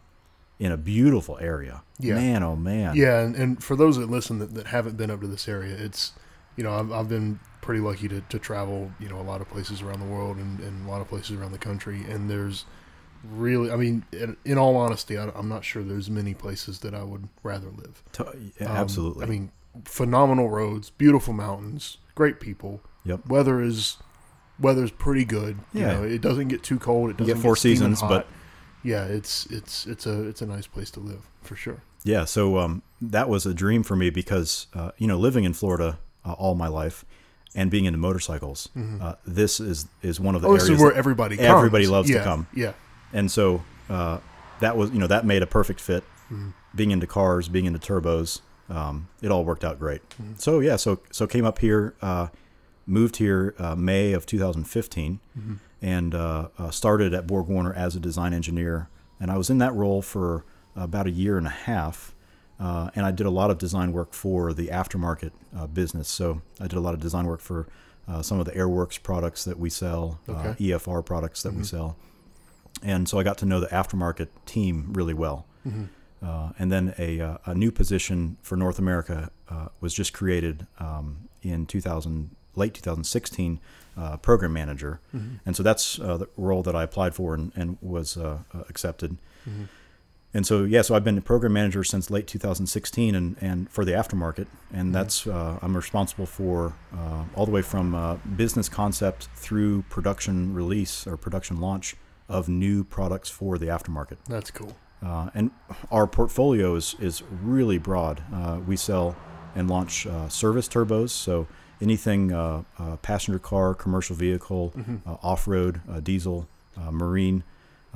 in a beautiful area. Yeah. Man, oh man. Yeah, and, and for those that listen that, that haven't been up to this area, it's you know I've, I've been pretty lucky to, to travel you know a lot of places around the world and, and a lot of places around the country, and there's really I mean in, in all honesty I, I'm not sure there's many places that I would rather live. Um, absolutely. I mean phenomenal roads, beautiful mountains, great people. Yep. Weather is weather's pretty good. You Yeah. know, it doesn't get too cold. It doesn't get four steaming seasons, hot. but- yeah, it's it's it's a it's a nice place to live for sure. Yeah, so um, that was a dream for me because uh, you know living in Florida uh, all my life and being into motorcycles, uh, this is is one of the Oh, areas where everybody comes. everybody loves yeah, to come, Yeah. and so uh, that was you know that made a perfect fit. Being into cars, being into turbos, um, it all worked out great. So yeah, so so came up here, uh, moved here uh, May of 2015, and uh, uh, started at Borg Warner as a design engineer, and I was in that role for about a year and a half. Uh, and I did a lot of design work for the aftermarket uh, business. So I did a lot of design work for uh, some of the AirWerks products that we sell, uh, Okay. EFR products that we sell. And so I got to know the aftermarket team really well. Uh, and then a, uh, a new position for North America uh, was just created um, in 2000, late 2016 uh, program manager, and so that's uh, the role that I applied for and, and was accepted. And so yeah, so I've been a program manager since late 2016, and, and for the aftermarket, and that's uh, I'm responsible for uh, all the way from uh, business concept through production release or production launch of new products for the aftermarket. That's cool. Uh, and our portfolio is, is really broad. Uh, we sell and launch uh, service turbos, so anything uh, uh, passenger car, commercial vehicle, uh, off road, uh, diesel, uh, marine.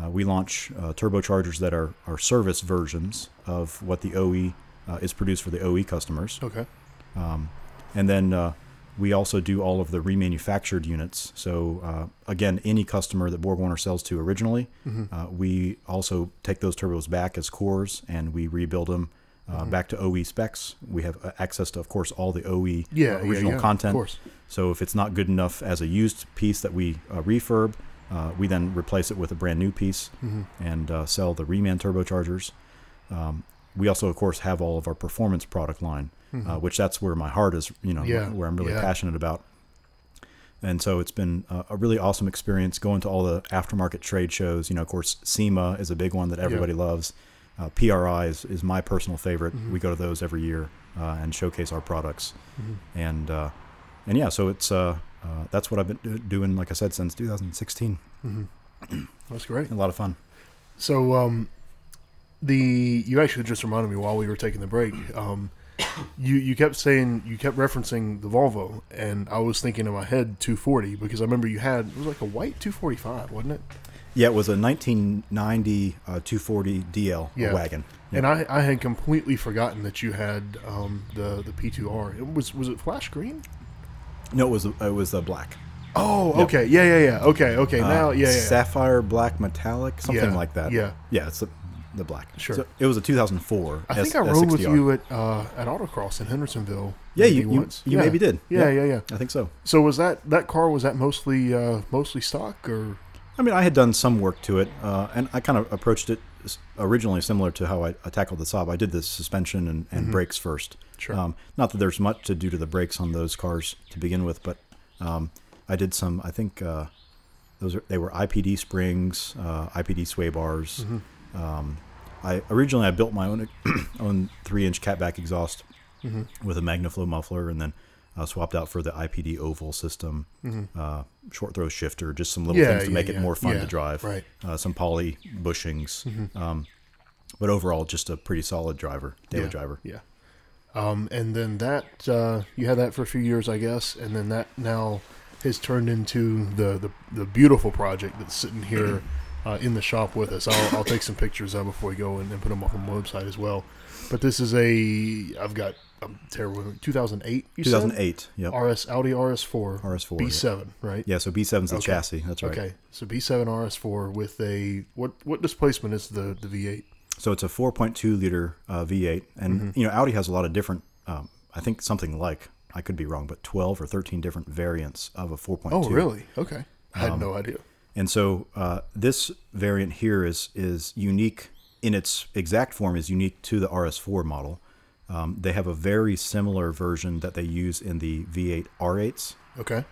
Uh, we launch uh, turbochargers that are, are service versions of what the OE uh, is produced for the OE customers. Okay. Um, and then uh, we also do all of the remanufactured units. So uh, again, any customer that Borg Warner sells to originally, Mm-hmm. uh, we also take those turbos back as cores and we rebuild them uh, Mm-hmm. back to OE specs. We have access to, of course, all the OE Yeah, yeah, original yeah, content. Of course. So if it's not good enough as a used piece that we uh, refurb, uh, we then replace it with a brand new piece Mm-hmm. and uh, sell the Reman turbochargers. Um, we also, of course, have all of our performance product line, uh, which that's where my heart is. You know, Mm-hmm. Yeah, where I'm really yeah. passionate about. And so it's been a, really awesome experience going to all the aftermarket trade shows. You know, of course, SEMA is a big one that everybody loves. Uh, PRI is, is my personal favorite. Mm-hmm. We go to those every year uh, and showcase our products. Mm-hmm. And uh, and yeah, so it's uh, that's what I've been do- doing, like I said, since 2016. That's great. A lot of fun. So, um, the you actually just reminded me while we were taking the break. Um, you you kept saying you kept referencing the Volvo, and I was thinking in my head 240 because I remember you had it was like a white 245, wasn't it? Yeah, it was a 1990 uh, 240 DL a wagon. And I, I had completely forgotten that you had um, the the P2R. It was was it flash green? No, it was it was the black. Oh, okay, yeah, yeah, yeah. Okay, okay. Now, Uh, yeah, yeah. Sapphire black metallic, something Yeah, like that. yeah. yeah, it's the, the black. Sure. So it was a 2004. I think I rode with S60R. you at uh, at Autocross in Hendersonville. Yeah, you you, once. you Yeah. maybe did. Yeah, yeah, yeah. I think so. So was that that car? Was that mostly uh, mostly stock or? I mean, I had done some work to it, uh, and I kind of approached it s- originally similar to how I, I tackled the Saab. I did the suspension and, and brakes first. Mm-hmm. Sure. Um, not that there's much to do to the brakes on those cars to begin with, but um, I did some. I think uh, those are, they were IPD springs, uh, IPD sway bars. Mm-hmm. Um, I originally I built my own own three inch catback exhaust Mm-hmm. with a MagnaFlow muffler, and then uh, swapped out for the IPD oval system, uh, short throw shifter, just some little Mm-hmm. Yeah, things to yeah, make it more fun yeah, to drive. right. Uh, some poly bushings, um, but overall just a pretty solid driver, daily yeah, driver. Yeah. Um, and then that uh, you had that for a few years, I guess, and then that now has turned into the the, the beautiful project that's sitting here uh, in the shop with us. I'll, I'll take some pictures of before we go and, and put them up on the website as well. But this is a I've got I'm terrible. 2008. You said? 2008. Yep. RS Audi RS4 RS4. B7, right? Yeah. So B7's the Okay. chassis. That's right. Okay, so B7 RS4 with a what what displacement is the the V8? So it's a 4.2 liter uh, V8, and Mm-hmm. you know Audi has a lot of different. Um, I think something like I could be wrong, but 12 or 13 different variants of a 4.2. Oh, really? Okay, I Um, had no idea. And so uh, this variant here is is unique in its exact form is unique to the RS4 model. Um, they have a very similar version that they use in the V8 R8s. Okay,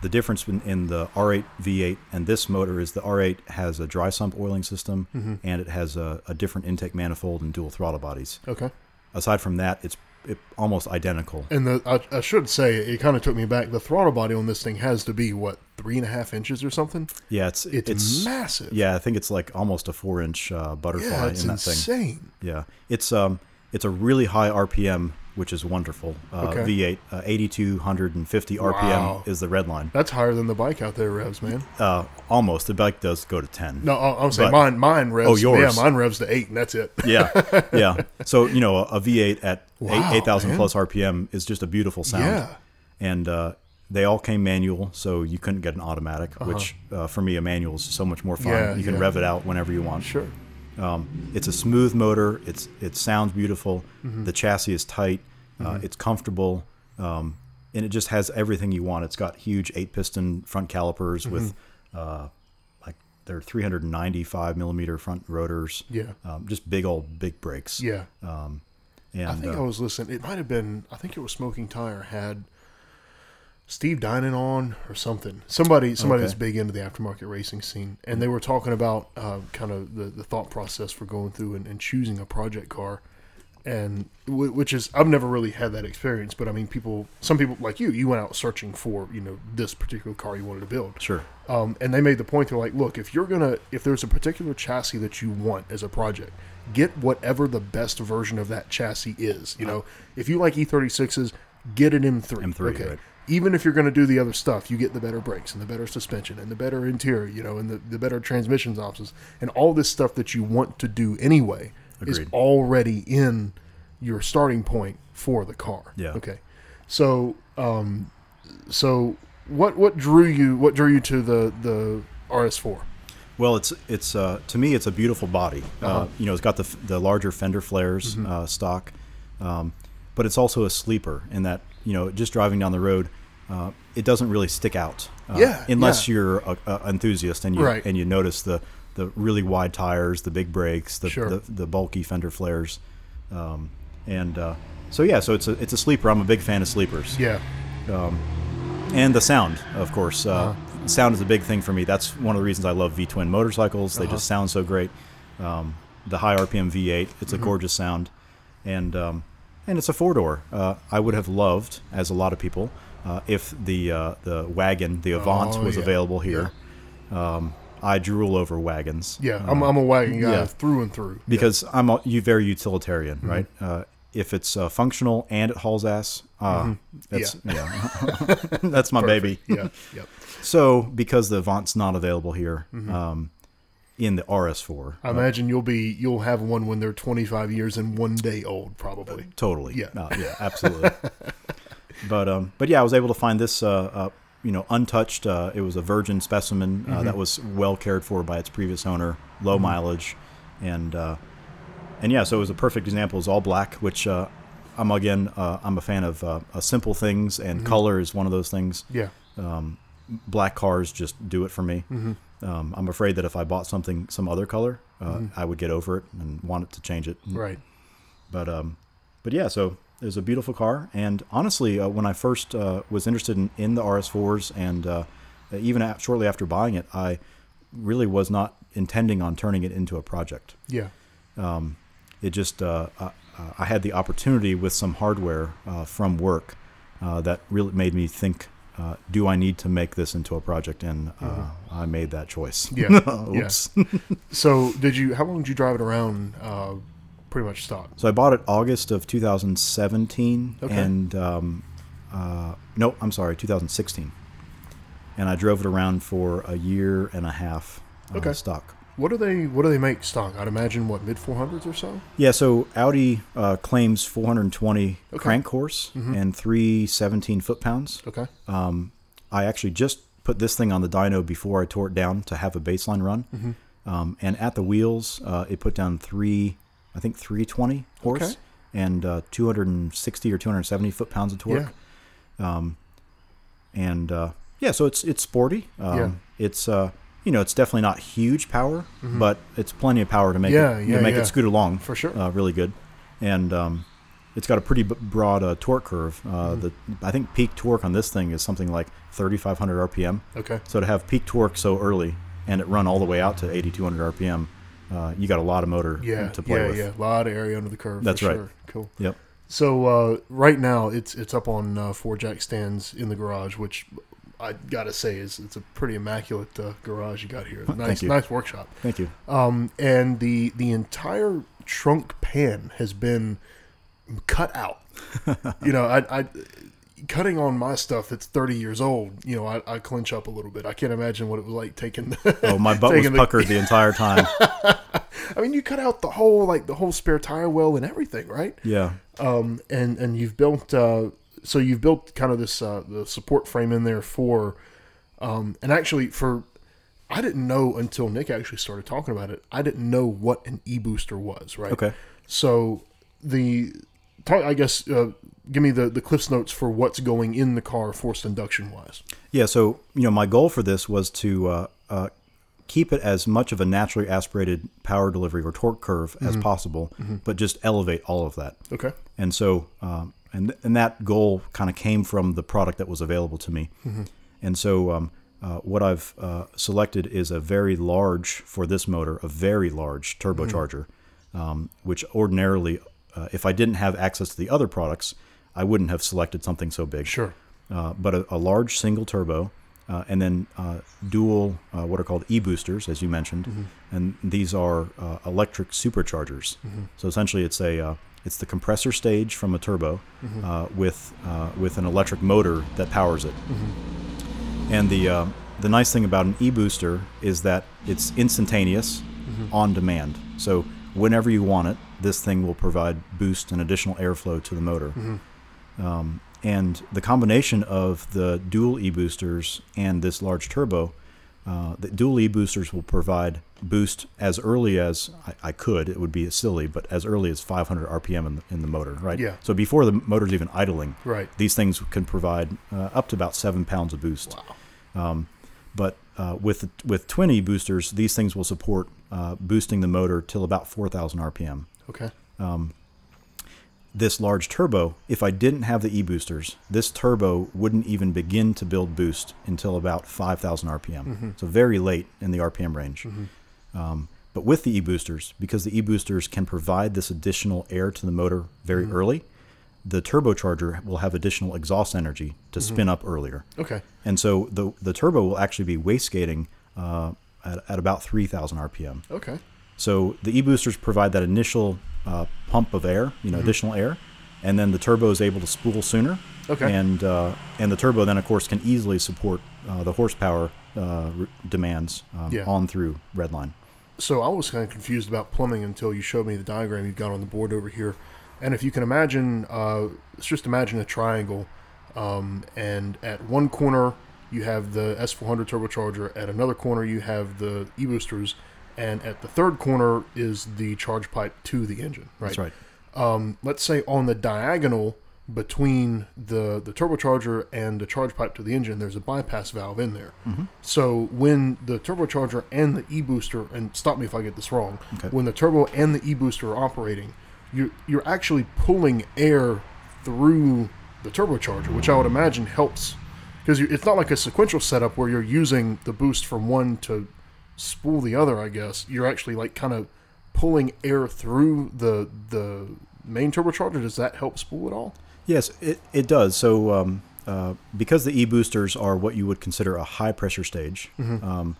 The difference in, in the R8 V8 and this motor is the R8 has a dry sump oiling system and it has a, a different intake manifold and dual throttle bodies. okay. Aside from that, it's it, almost identical. And the I, I should say it kind of took me back. The throttle body on this thing has to be what three and a half inches or something. Yeah, it's It's, massive. Yeah, I think it's like almost a four inch uh, butterfly yeah, it's in that thing. insane. Yeah, it's um, it's a really high RPM, which is wonderful. Uh, Okay. V8, uh, 8,250 RPM is the red line. That's higher than the bike out there revs, man. Uh, almost. The bike does go to 10. No, I- I'm saying mine. Mine revs. Oh, yours. Yeah, mine revs to eight, and that's it. Yeah, yeah. So you know, a V8 at Wow, eight thousand plus RPM is just a beautiful sound. Yeah. And uh, they all came manual, so you couldn't get an automatic. Which uh, for me, a manual is so much more fun. Uh-huh. Yeah, you can yeah. rev it out whenever you want. Sure. Um, it's a smooth motor. It's it sounds beautiful. Mm-hmm. The chassis is tight. Uh, It's comfortable, um, and it just has everything you want. It's got huge eight piston front calipers with Mm-hmm. uh, like they're 395 millimeter front rotors. Yeah. um, just big old big brakes. Yeah. Um, and I think uh, I was listening. It might have been. I think it was Smoking Tire had. Steve Dinan on or something. Somebody somebody Okay. that's big into the aftermarket racing scene, and they were talking about uh, kind of the, the thought process for going through and, and choosing a project car, and w- which is I've never really had that experience, but I mean, people, some people like you, you went out searching for you know this particular car you wanted to build, Sure. um, and they made the point they're like, look, if you're gonna, if there's a particular chassis that you want as a project, get whatever the best version of that chassis is. You know, if you like E36s, get an M3. M3, okay. right. Even if you're going to do the other stuff, you get the better brakes and the better suspension and the better interior, you know, and the, the better transmissions options and all this stuff that you want to do anyway is already in your starting point for the car. Yeah. Okay. So, um, so what what drew you what drew you to the the RS4? Well, it's it's uh, to me it's a beautiful body. uh Uh-huh. you know, it's got the the larger fender flares Mm-hmm. uh, stock, um, but it's also a sleeper in that you know just driving down the road, uh, it doesn't really stick out. Uh, Yeah, unless yeah. you're a, a enthusiast and you Right. and you notice the the really wide tires, the big brakes, the Sure. the, the bulky fender flares, um, and uh, so yeah, so it's a it's a sleeper. I'm a big fan of sleepers Yeah. and the sound, of course. Uh, Uh-huh. Sound is a big thing for me. That's one of the reasons I love V twin motorcycles. They Uh-huh. just sound so great. Um, the high RPM V8, it's Mm-hmm. a gorgeous sound, and um, and it's a four door. Uh, I would have loved, as a lot of people, uh, if the uh, the wagon, the Avant, Oh, was yeah. available here. Um, I drool over wagons. Yeah. I'm, I'm a wagon guy yeah. through and through. because I'm a, you very utilitarian, Mm-hmm. right? Uh, if it's uh, functional and it hauls ass, uh, that's yeah, that's my baby. Mm-hmm. Yeah. Yep. So, because the Avant's not available here Mm-hmm. um, in the RS4, I imagine you'll be you'll have one when they're 25 years and one day old, probably. totally, Yeah. Uh, yeah, absolutely. But um, but yeah, I was able to find this, uh, uh, you know, untouched. Uh, it was a virgin specimen uh, Mm-hmm. that was well cared for by its previous owner, low mileage, and uh, and yeah, so it was a perfect example. It's all black, which uh, I'm again, uh, I'm a fan of uh, uh, simple things, and Mm-hmm. color is one of those things. Yeah. black cars just do it for me. Um, I'm afraid that if I bought something some other color, uh, I would get over it and want it to change it. Right. But um, but yeah, so it was a beautiful car. And honestly, uh, when I first uh, was interested in, in the RS4s, and uh, even a shortly after buying it, I really was not intending on turning it into a project. Yeah. It just uh, uh, I had the opportunity with some hardware uh, from work uh, that really made me think. Uh, do I need to make this into a project? And uh, I made that choice. Yeah. yeah. Oops. So, did you? How long did you drive it around? Pretty much stock. So I bought it August of 2017, Okay. and um, uh, no, I'm sorry, 2016, and I drove it around for a year and a half. Uh, Okay. Stock. What do they? What do they make stock? I'd imagine what mid 400s or so. Yeah. So Audi uh, claims 420 Okay. Mm-hmm. crank horse and 317 foot pounds. Okay. I actually just put this thing on the dyno before I tore it down to have a baseline run, Mm-hmm. um, and at the wheels, uh, it put down three, I think 320 horse Okay. and uh, 260 or 270 foot pounds of torque. Yeah. and uh, yeah, so it's it's sporty. Um, Yeah. It's uh, you know, it's definitely not huge power, but it's plenty of power to make Mm-hmm. Yeah, it yeah, make it scoot along For sure. Uh, really good, and um, it's got a pretty b- broad uh, torque curve. Uh, Mm-hmm. The I think peak torque on this thing is something like 3,500 RPM. Okay. So to have peak torque so early and it run all the way out to 8,200 RPM, uh, you got a lot of motor Yeah. to play yeah. with. Yeah. A lot of area under the curve. That's for right. Sure. Cool. Yep. So uh, right now it's it's up on uh, four jack stands in the garage, which I gotta say is it's a pretty immaculate uh, garage you got here. Nice, nice workshop. Thank you. Um, and the the entire trunk pan has been cut out. you know, I, I cutting on my stuff that's 30 years old. You know, I, I clench up a little bit. I can't imagine what it was like taking. Oh, my butt was the- puckered the entire time. I mean, you cut out the whole like the whole spare tire well and everything, right? Yeah. um, and and you've built uh, so you've built kind of this uh, the support frame in there for um, and actually for I didn't know until Nick actually started talking about it. I didn't know what an e booster was, right? Okay. So the I guess uh, give me the the cliffs notes for what's going in the car forced induction wise. Yeah, so you know, my goal for this was to uh, uh, keep it as much of a naturally aspirated power delivery or torque curve as possible, but just elevate all of that. Okay. And so, um, and and that goal kind of came from the product that was available to me. And so um, uh, what I've uh, selected is a very large for this motor, a very large turbocharger, um, which ordinarily, uh, if I didn't have access to the other products, I wouldn't have selected something so big. Sure. Uh, but a, a large single turbo, uh, and then uh, dual uh, what are called e-boosters, as you mentioned, and these are uh, electric superchargers. So essentially, it's a uh, it's the compressor stage from a turbo uh, with uh, with an electric motor that powers it. And the uh, the nice thing about an e-booster is that it's instantaneous, on demand. So whenever you want it, this thing will provide boost and additional airflow to the motor. Um, and the combination of the dual e-boosters and this large turbo, uh, the dual e-boosters will provide boost as early as I, I could. It would be silly, but as early as 500 RPM in the, in the motor, right? Yeah. So before the motor's even idling, Right. these things can provide uh, up to about seven pounds of boost. Wow. But uh, with with twin e boosters, these things will support uh, boosting the motor till about 4,000 RPM. Okay. This large turbo, if I didn't have the e boosters, this turbo wouldn't even begin to build boost until about 5,000 RPM. So very late in the RPM range. Um, but with the e boosters, because the e boosters can provide this additional air to the motor very early, the turbocharger will have additional exhaust energy to spin up earlier. Okay. And so the the turbo will actually be wastegating uh, at, at about 3,000 RPM. Okay. So the e-boosters provide that initial uh, pump of air, you know, additional air, and then the turbo is able to spool sooner. Okay. And uh, and the turbo then, of course, can easily support uh, the horsepower uh, r- demands um, Yeah. on through redline. So I was kind of confused about plumbing until you showed me the diagram you've got on the board over here. And if you can imagine, uh, let's just imagine a triangle, um, and at one corner you have the S400 turbocharger, at another corner you have the e-boosters, and at the third corner is the charge pipe to the engine. Right. That's right. um, let's say on the diagonal between the the turbocharger and the charge pipe to the engine, there's a bypass valve in there. So when the turbocharger and the e booster, and stop me if I get this wrong, Okay. when the turbo and the e booster are operating, you you're actually pulling air through the turbocharger, which I would imagine helps because it's not like a sequential setup where you're using the boost from one to spool the other. I guess you're actually like kind of pulling air through the the main turbocharger. Does that help spool at all? Yes, it, it does. So um, uh, because the e-boosters are what you would consider a high pressure stage, um,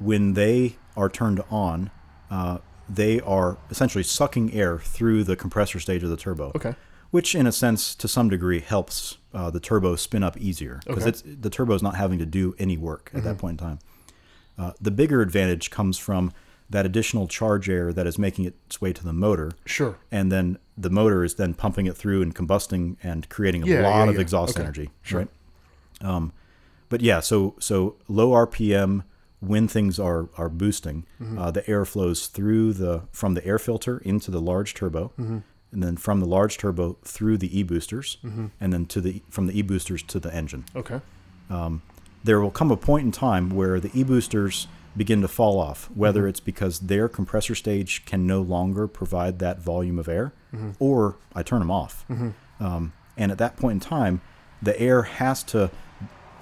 when they are turned on, uh, they are essentially sucking air through the compressor stage of the turbo. Okay. Which, in a sense, to some degree, helps uh, the turbo spin up easier because Okay. it's the turbo is not having to do any work at that point in time. Uh, the bigger advantage comes from that additional charge air that is making its way to the motor Sure. and then the motor is then pumping it through and combusting and creating a Yeah, lot yeah, of yeah. exhaust Okay, energy sure. right um, but yeah so so low rpm when things are are boosting Mm-hmm. uh, the air flows through the from the air filter into the large turbo Mm-hmm. and then from the large turbo through the e-boosters Mm-hmm. and then to the from the e-boosters to the engine Okay. There will come a point in time where the e-boosters begin to fall off, whether it's because their compressor stage can no longer provide that volume of air, or I turn them off. Um, and at that point in time, the air has to,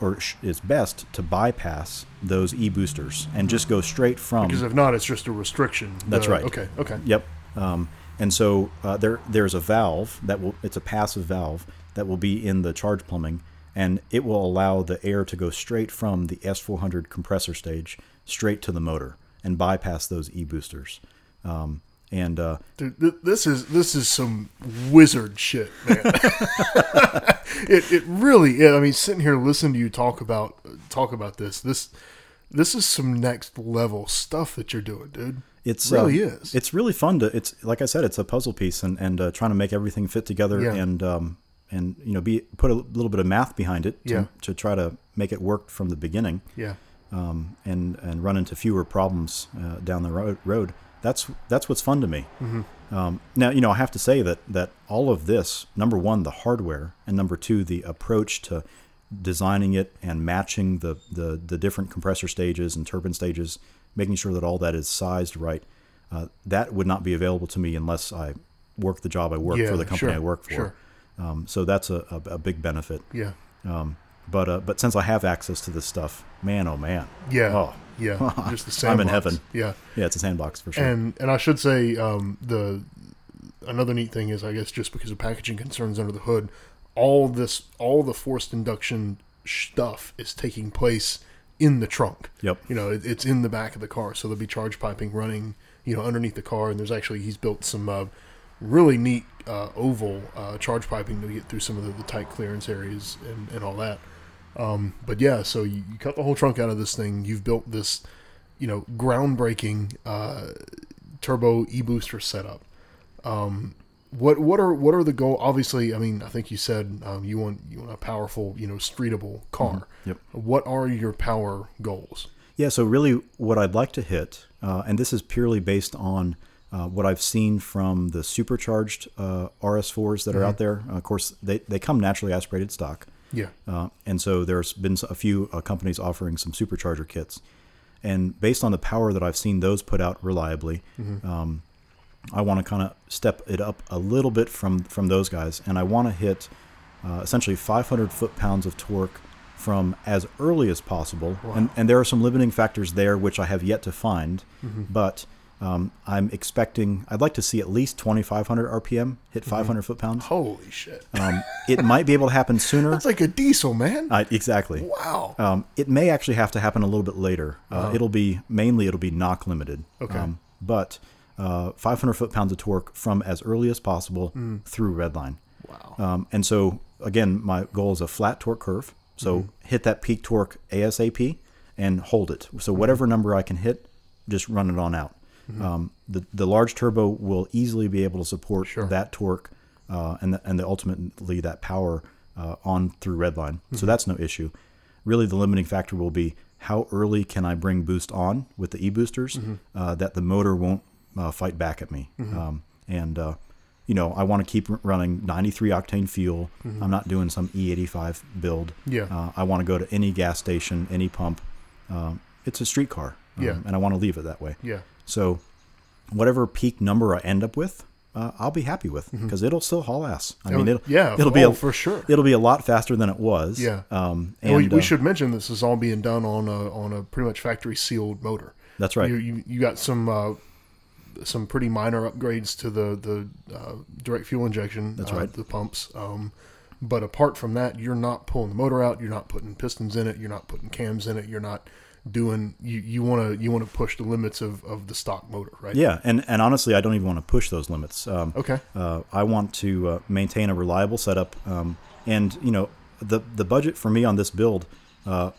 or is best to bypass those e-boosters and just go straight from. Because if not, it's just a restriction. That's right. Okay. Okay. Yep. Um, and so uh, there there's a valve that will it's a passive valve that will be in the charge plumbing, and it will allow the air to go straight from the S400 compressor stage straight to the motor and bypass those e boosters. Um, and uh, Dude, th- this is this is some wizard shit, man. it it really is. I mean, sitting here listening to you talk about talk about this, this this is some next level stuff that you're doing, dude. it's It really uh, is. It's really fun to. It's like I said, it's a puzzle piece, and and uh, trying to make everything fit together, Yeah. and um, and you know, be put a little bit of math behind it, to, Yeah. to try to make it work from the beginning. Yeah. um, and and run into fewer problems uh, down the road. Road. That's that's what's fun to me. Um, now you know I have to say that that all of this, number one, the hardware, and number two, the approach to designing it and matching the the, the different compressor stages and turbine stages, making sure that all that is sized right. Uh, that would not be available to me unless I work the job I work Yeah, for the company sure, I work for. sure. Um, so that's a, a, a big benefit. Yeah. Um, but uh, but since I have access to this stuff, man, oh man, Yeah. Oh. Yeah. Just the I'm in heaven. Yeah. yeah, it's a sandbox for sure. And and I should say um, the another neat thing is I guess just because of packaging concerns under the hood, all this all the forced induction stuff is taking place in the trunk. Yep. You know, it, it's in the back of the car, so there'll be charge piping running, you know, underneath the car, and there's actually he's built some uh, really neat uh, oval uh, charge piping to get through some of the, the tight clearance areas and, and all that. Um, but yeah, so you, you cut the whole trunk out of this thing. You've built this, you know, groundbreaking uh, turbo e booster setup. Um, what what are what are the goal? Obviously, I mean, I think you said um, you want you want a powerful, you know, streetable car. Yep. What are your power goals? Yeah, so really what I'd like to hit, uh, and this is purely based on uh, what I've seen from the supercharged uh, RS4s that are out there. Uh, of course, they, they come naturally aspirated stock. Yeah. Uh, and so there's been a few uh, companies offering some supercharger kits. And based on the power that I've seen those put out reliably, um, I want to kind of step it up a little bit from, from those guys. And I want to hit uh, essentially 500 foot pounds of torque from as early as possible. And, and there are some limiting factors there which I have yet to find. But um, I'm expecting, I'd like to see at least 2,500 RPM hit 500 foot pounds. Holy shit! Um, it might be able to happen sooner. That's like a diesel, man. Uh, exactly. wow. Um, it may actually have to happen a little bit later. Uh, It'll be mainly it'll be knock limited. Okay. Um, but uh, 500 foot pounds of torque from as early as possible through redline. Wow. Um, and so again, my goal is a flat torque curve. So hit that peak torque ASAP and hold it. So whatever number I can hit, just run it on out. Um, the the large turbo will easily be able to support Sure. that torque uh, and the, and the ultimately that power uh, on through redline. So that's no issue. Really, the limiting factor will be how early can I bring boost on with the e boosters uh, that the motor won't uh, fight back at me. Um, and uh, you know, I want to keep running 93 octane fuel. I'm not doing some E85 build. Yeah. Uh, I want to go to any gas station, any pump. Um, it's a street car. um, Yeah. And I want to leave it that way. Yeah. So, whatever peak number I end up with, uh, I'll be happy with Mm-hmm. because it'll still haul ass. I Oh, mean, it'll, yeah, it'll be oh, a, for sure. It'll be a lot faster than it was. Yeah. Um, And, and we, we uh, should mention this is all being done on a on a pretty much factory sealed motor. That's right. You you, you got some uh, some pretty minor upgrades to the the uh, direct fuel injection. That's uh, right. The pumps. Um, but apart from that, you're not pulling the motor out. You're not putting pistons in it. You're not putting cams in it. You're not doing. You you want to you want to push the limits of, of the stock motor, right? Yeah, and, and honestly, I don't even want to push those limits. Um, Okay. Uh, I want to uh, maintain a reliable setup, um, and you know, the the budget for me on this build, uh,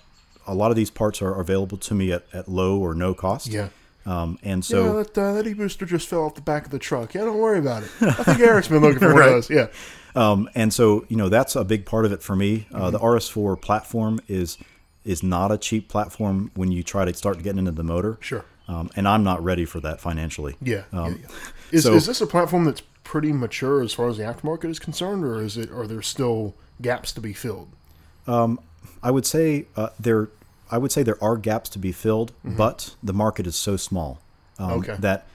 a lot of these parts are available to me at, at low or no cost. Yeah. Um, and So yeah, that, uh, that e-booster just fell off the back of the truck. Yeah, don't worry about it. I think Eric's been looking for one Right. of those. Yeah. Um, and so, you know, that's a big part of it for me. Uh, Mm-hmm. The RS4 platform is is not a cheap platform when you try to start getting into the motor. Sure. Um, and I'm not ready for that financially. Yeah, Um, yeah, yeah. Is, so- is this a platform that's pretty mature as far as the aftermarket is concerned, or is it are there still gaps to be filled? I would say uh, there. I would say there are gaps to be filled, but the market is so small um, Mm-hmm. Okay. that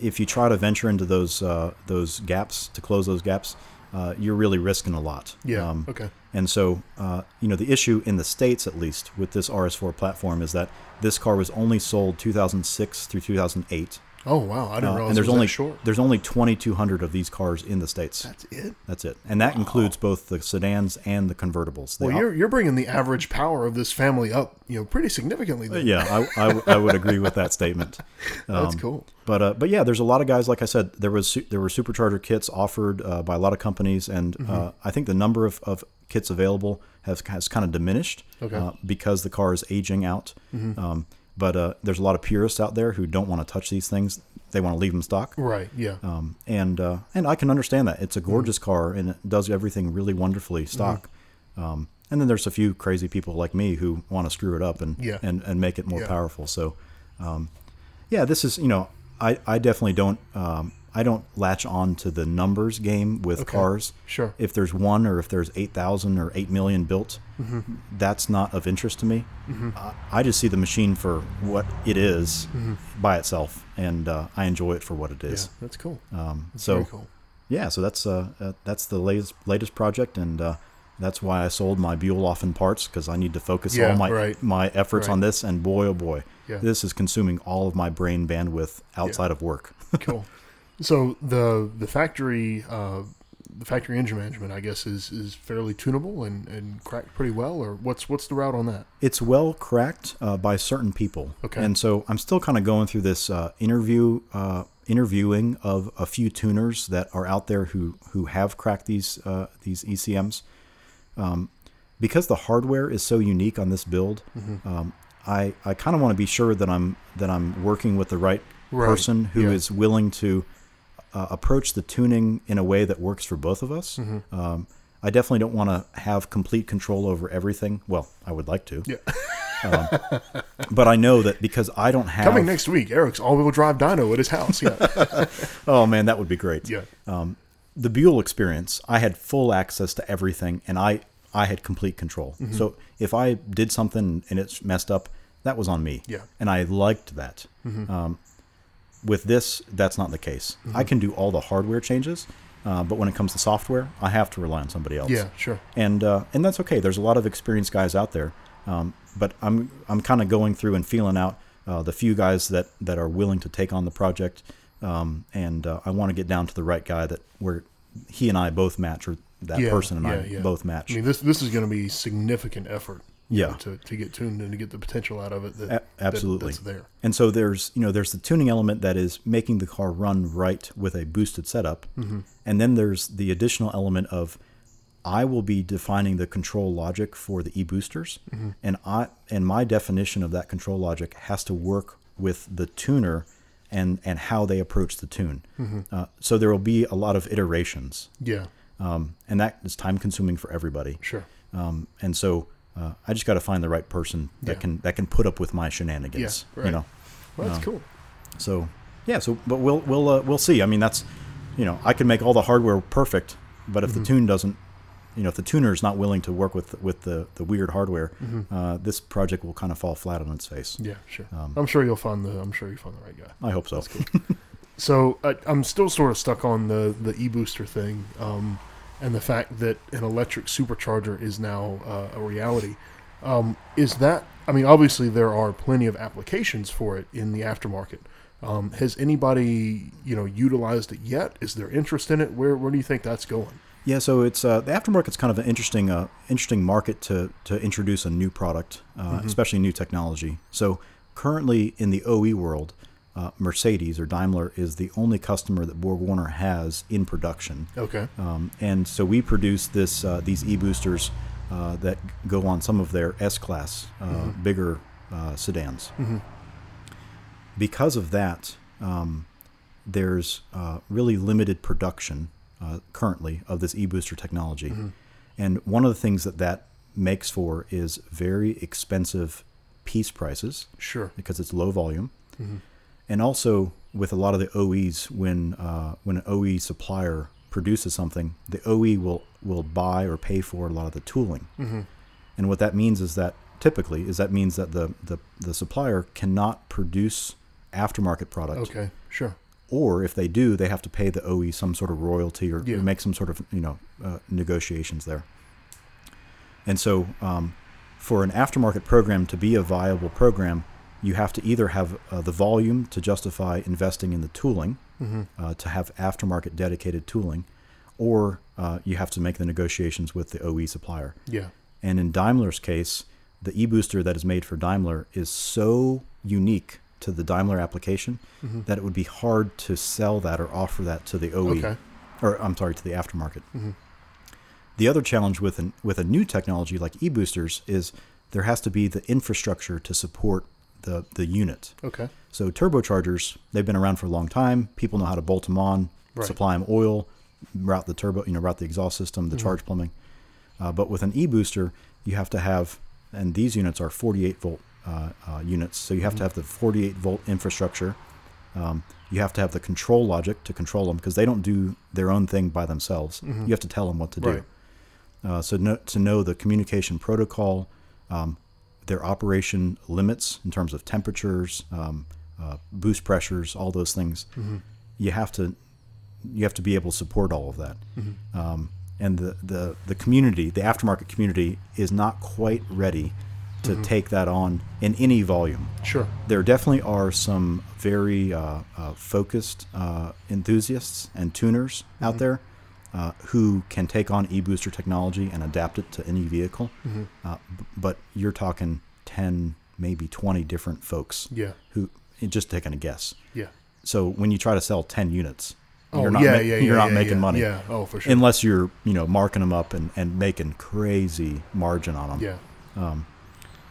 if you try to venture into those uh, those gaps to close those gaps, uh, you're really risking a lot. Yeah. Um, okay. And so, uh, you know, the issue in the states, at least, with this RS4 platform is that this car was only sold 2006 through 2008, Oh wow, I didn't uh, realize and there's only short. there's only 2,200 of these cars in the states. That's it. That's it, and that includes both the sedans and the convertibles. They Well, you're you're bringing the average power of this family up, you know, pretty significantly. Yeah, I, I, I would agree with that statement. That's Um, cool. But uh, but yeah, there's a lot of guys. Like I said, there was there were supercharger kits offered uh, by a lot of companies, and Mm-hmm. uh, I think the number of, of kits available has has kind of diminished Okay. Mm-hmm. uh, because the car is aging out. Um, but uh, there's a lot of purists out there who don't want to touch these things; they want to leave them stock. Right. Yeah. Um, and uh, and I can understand that it's a gorgeous car and it does everything really wonderfully stock. Um, and then there's a few crazy people like me who want to screw it up and Yeah. and, and make it more Yeah. powerful. So, um, yeah, this is you know I, I definitely don't um, I don't latch on to the numbers game with Okay. cars. Sure. If there's one or if there's eight thousand or eight million built, Mm-hmm. that's not of interest to me. Uh, I just see the machine for what it is Mm-hmm. by itself, and uh, I enjoy it for what it is. Yeah. That's cool. Um, That's so cool. yeah, so that's uh, uh that's the latest latest project, and uh, that's why I sold my Buell off in parts because I need to focus Yeah, all my right. my efforts on this. And boy, oh boy, Yeah. this is consuming all of my brain bandwidth outside of work. cool. So the the factory uh, the factory engine management, I guess, is is fairly tunable and, and cracked pretty well. Or what's what's the route on that? it's well cracked uh, by certain people. Okay. And so I'm still kind of going through this uh, interview uh, interviewing of a few tuners that are out there who who have cracked these uh, these ECMs. Um, because the hardware is so unique on this build, Mm-hmm. um, I I kind of want to be sure that I'm that I'm working with the right, Right. person who is Yeah. willing to uh, approach the tuning in a way that works for both of us. Mm-hmm. Um, I definitely don't want to have complete control over everything. Well, I would like to, Yeah. but I know that because I don't have. Coming next week, Eric's all-wheel drive dyno at his house. Yeah. Oh man, that would be great. yeah. the Buell experience, I had full access to everything, and I I had complete control. Mm-hmm. So if I did something and it's messed up, that was on me. Yeah. Mm-hmm. and I liked that. Um, with this, that's not the case. I can do all the hardware changes, uh, but when it comes to software, I have to rely on somebody else. Yeah. Sure. and uh, and that's okay. There's a lot of experienced guys out there, um, but I'm I'm kind of going through and feeling out uh, the few guys that that are willing to take on the project, um, and uh, I want to get down to the right guy that where he and I both match, or that Yeah, person and I yeah, yeah. both match. I mean, this this is going to be significant effort. Yeah. to, to get tuned and to get the potential out of it. That, A- absolutely. that- that's there. And so there's you know there's the tuning element that is making the car run right with a boosted setup, Mm-hmm. and then there's the additional element of I will be defining the control logic for the e boosters, Mm-hmm. and I and my definition of that control logic has to work with the tuner and and how they approach the tune. Mm-hmm. Uh, so there will be a lot of iterations, Yeah. um, and that is time consuming for everybody. Sure. Um, and so uh, I just got to find the right person that Yeah. can that can put up with my shenanigans. Yeah, right. You know. Well, that's Um, cool. So yeah, so but we'll we'll uh, we'll see. I mean, that's you know, I can make all the hardware perfect, but if Mm-hmm. the tune doesn't, you know, if the tuner is not willing to work with with the the weird hardware, Mm-hmm. uh, this project will kind of fall flat on its face. Yeah. Sure. um, I'm sure you'll find the. I'm sure you find the right guy. I hope so. So I, I'm still sort of stuck on the the e booster thing, um, and the fact that an electric supercharger is now uh, a reality. Um, is that? I mean, obviously there are plenty of applications for it in the aftermarket. Um, has anybody you know utilized it yet? Is there interest in it? Where where do you think that's going? Yeah, so it's uh, the aftermarket's kind of an interesting, uh, interesting market to to introduce a new product, uh, especially new technology. So currently in the OE world, uh, Mercedes or Daimler is the only customer that BorgWarner has in production, Okay. um, and so we produce this uh, these e boosters uh, that go on some of their S class uh, bigger uh, sedans. Because of that, um, there's uh, really limited production uh, currently of this e-booster technology, and one of the things that that makes for is very expensive piece prices Sure. because it's low volume, and also with a lot of the OEs, when uh, when an OE supplier produces something, the OE will will buy or pay for a lot of the tooling, and what that means is that typically is that means that the the, the supplier cannot produce aftermarket product Okay. Sure. or if they do, they have to pay the OE some sort of royalty or, Yeah. or make some sort of you know uh, negotiations there. And so, um, for an aftermarket program to be a viable program, you have to either have uh, the volume to justify investing in the tooling, uh, to have aftermarket dedicated tooling, or uh, you have to make the negotiations with the OE supplier. Yeah. And in Daimler's case, the e-booster that is made for Daimler is so unique to the Daimler application that it would be hard to sell that or offer that to the OE, Okay. or I'm sorry, to the aftermarket. The other challenge with an, with a new technology like e-boosters is there has to be the infrastructure to support the the unit. Okay. So turbochargers, they've been around for a long time. People know how to bolt them on, Right. supply them oil, route the turbo, you know, route the exhaust system, the charge plumbing. Uh, but with an e-booster, you have to have, and these units are 48 volt uh, uh, units. So you have to have the 48 volt infrastructure. Um, you have to have the control logic to control them because they don't do their own thing by themselves. You have to tell them what to do. Uh, so no, to know the communication protocol, um, their operation limits in terms of temperatures, um, uh, boost pressures, all those things, you have to you have to be able to support all of that. Um, and the, the the community, the aftermarket community, is not quite ready to take that on in any volume. Sure. There definitely are some very uh, uh, focused uh, enthusiasts and tuners out there uh, who can take on e-booster technology and adapt it to any vehicle. Uh, b- but you're talking 10, maybe 20 different folks Yeah. who just taking a guess. Yeah. So when you try to sell 10 units, Oh, you're not, yeah, ma- yeah, you're yeah, not yeah, making yeah. money. Yeah. Oh, for sure. Unless you're, you know, marking them up and, and making crazy margin on them. yeah. Um,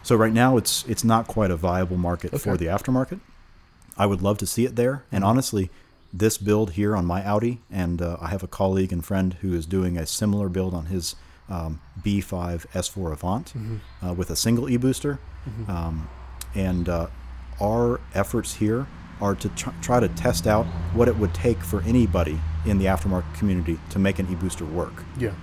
So right now it's it's not quite a viable market for the aftermarket. I would love to see it there, and honestly, this build here on my Audi, and uh, I have a colleague and friend who is doing a similar build on his um, B5 S4 Avant uh, with a single e-booster, um, and uh, our efforts here are to tr- try to test out what it would take for anybody in the aftermarket community to make an e-booster work, Yeah.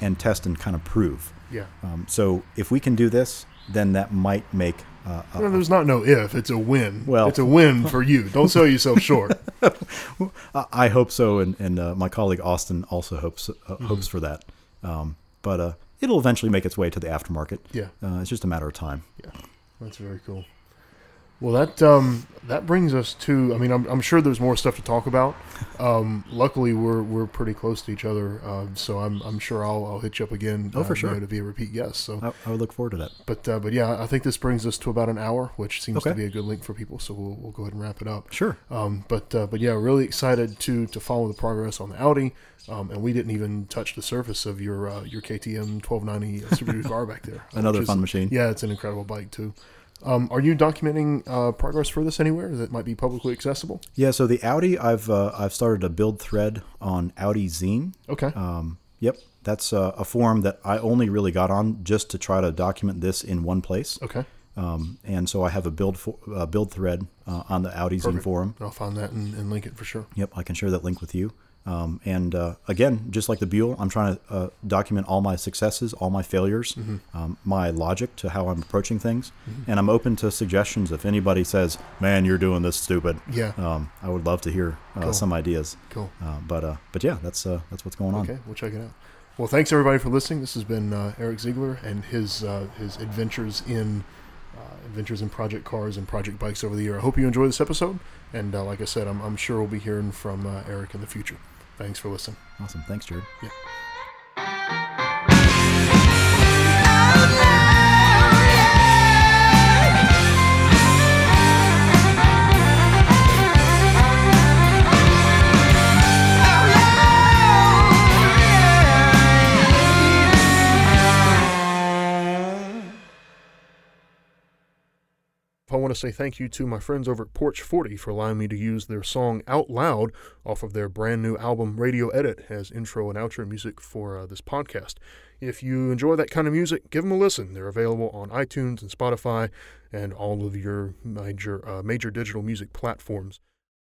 and test and kind of prove. Yeah. Um, so if we can do this, then that might make uh, a, Well, there's not no if. It's a win. Well- it's a win for you. Don't sell yourself short. I hope so, and, and uh, my colleague Austin also hopes uh, hopes for that. Um, but uh, it'll eventually make its way to the aftermarket. Yeah. Uh, it's just a matter of time. Yeah, that's very cool. Well, that um, that brings us to. I mean, I'm, I'm sure there's more stuff to talk about. Um, luckily, we're we're pretty close to each other, uh, so I'm I'm sure I'll I'll hit you up again. Oh, for uh, you know, sure. to be a repeat guest. So, I, I would look forward to that. but uh, but yeah, I think this brings us to about an hour, which seems to be a good link for people. So we'll we'll go ahead and wrap it up. Sure. Um, but uh, but yeah, really excited to to follow the progress on the Audi. Um, and we didn't even touch the surface of your uh, your KTM 1290 Super Duke car back there. uh, Another which is- fun machine. Yeah, it's an incredible bike too. Um, are you documenting uh, progress for this anywhere that might be publicly accessible? Yeah. So the Audi, I've uh, I've started a build thread on Audizine. Okay. Um, yep. That's uh, a forum that I only really got on just to try to document this in one place. okay. Um, and so I have a build for, uh, build thread uh, on the Audizine forum. I'll find that and, and link it for sure. Yep, I can share that link with you. Um, and uh, again, just like the Buell, I'm trying to uh, document all my successes, all my failures, um, my logic to how I'm approaching things, and I'm open to suggestions. If anybody says, "Man, you're doing this stupid," Yeah. um, I would love to hear uh, Cool. some ideas. Cool. Uh, but uh, but yeah, that's uh, that's what's going on. Okay, we'll check it out. Well, thanks everybody for listening. This has been uh, Eric Ziegler and his uh, his adventures in uh, adventures in project cars and project bikes over the year. I hope you enjoy this episode, and uh, like I said, I'm, I'm sure we'll be hearing from uh, Eric in the future. Thanks for listening. Awesome, thanks, Jared. I want to say thank you to my friends over at Porch 40 for allowing me to use their song Out Loud off of their brand new album Radio Edit as intro and outro music for uh, this podcast. If you enjoy that kind of music, give them a listen. They're available on iTunes and Spotify and all of your major uh, major digital music platforms.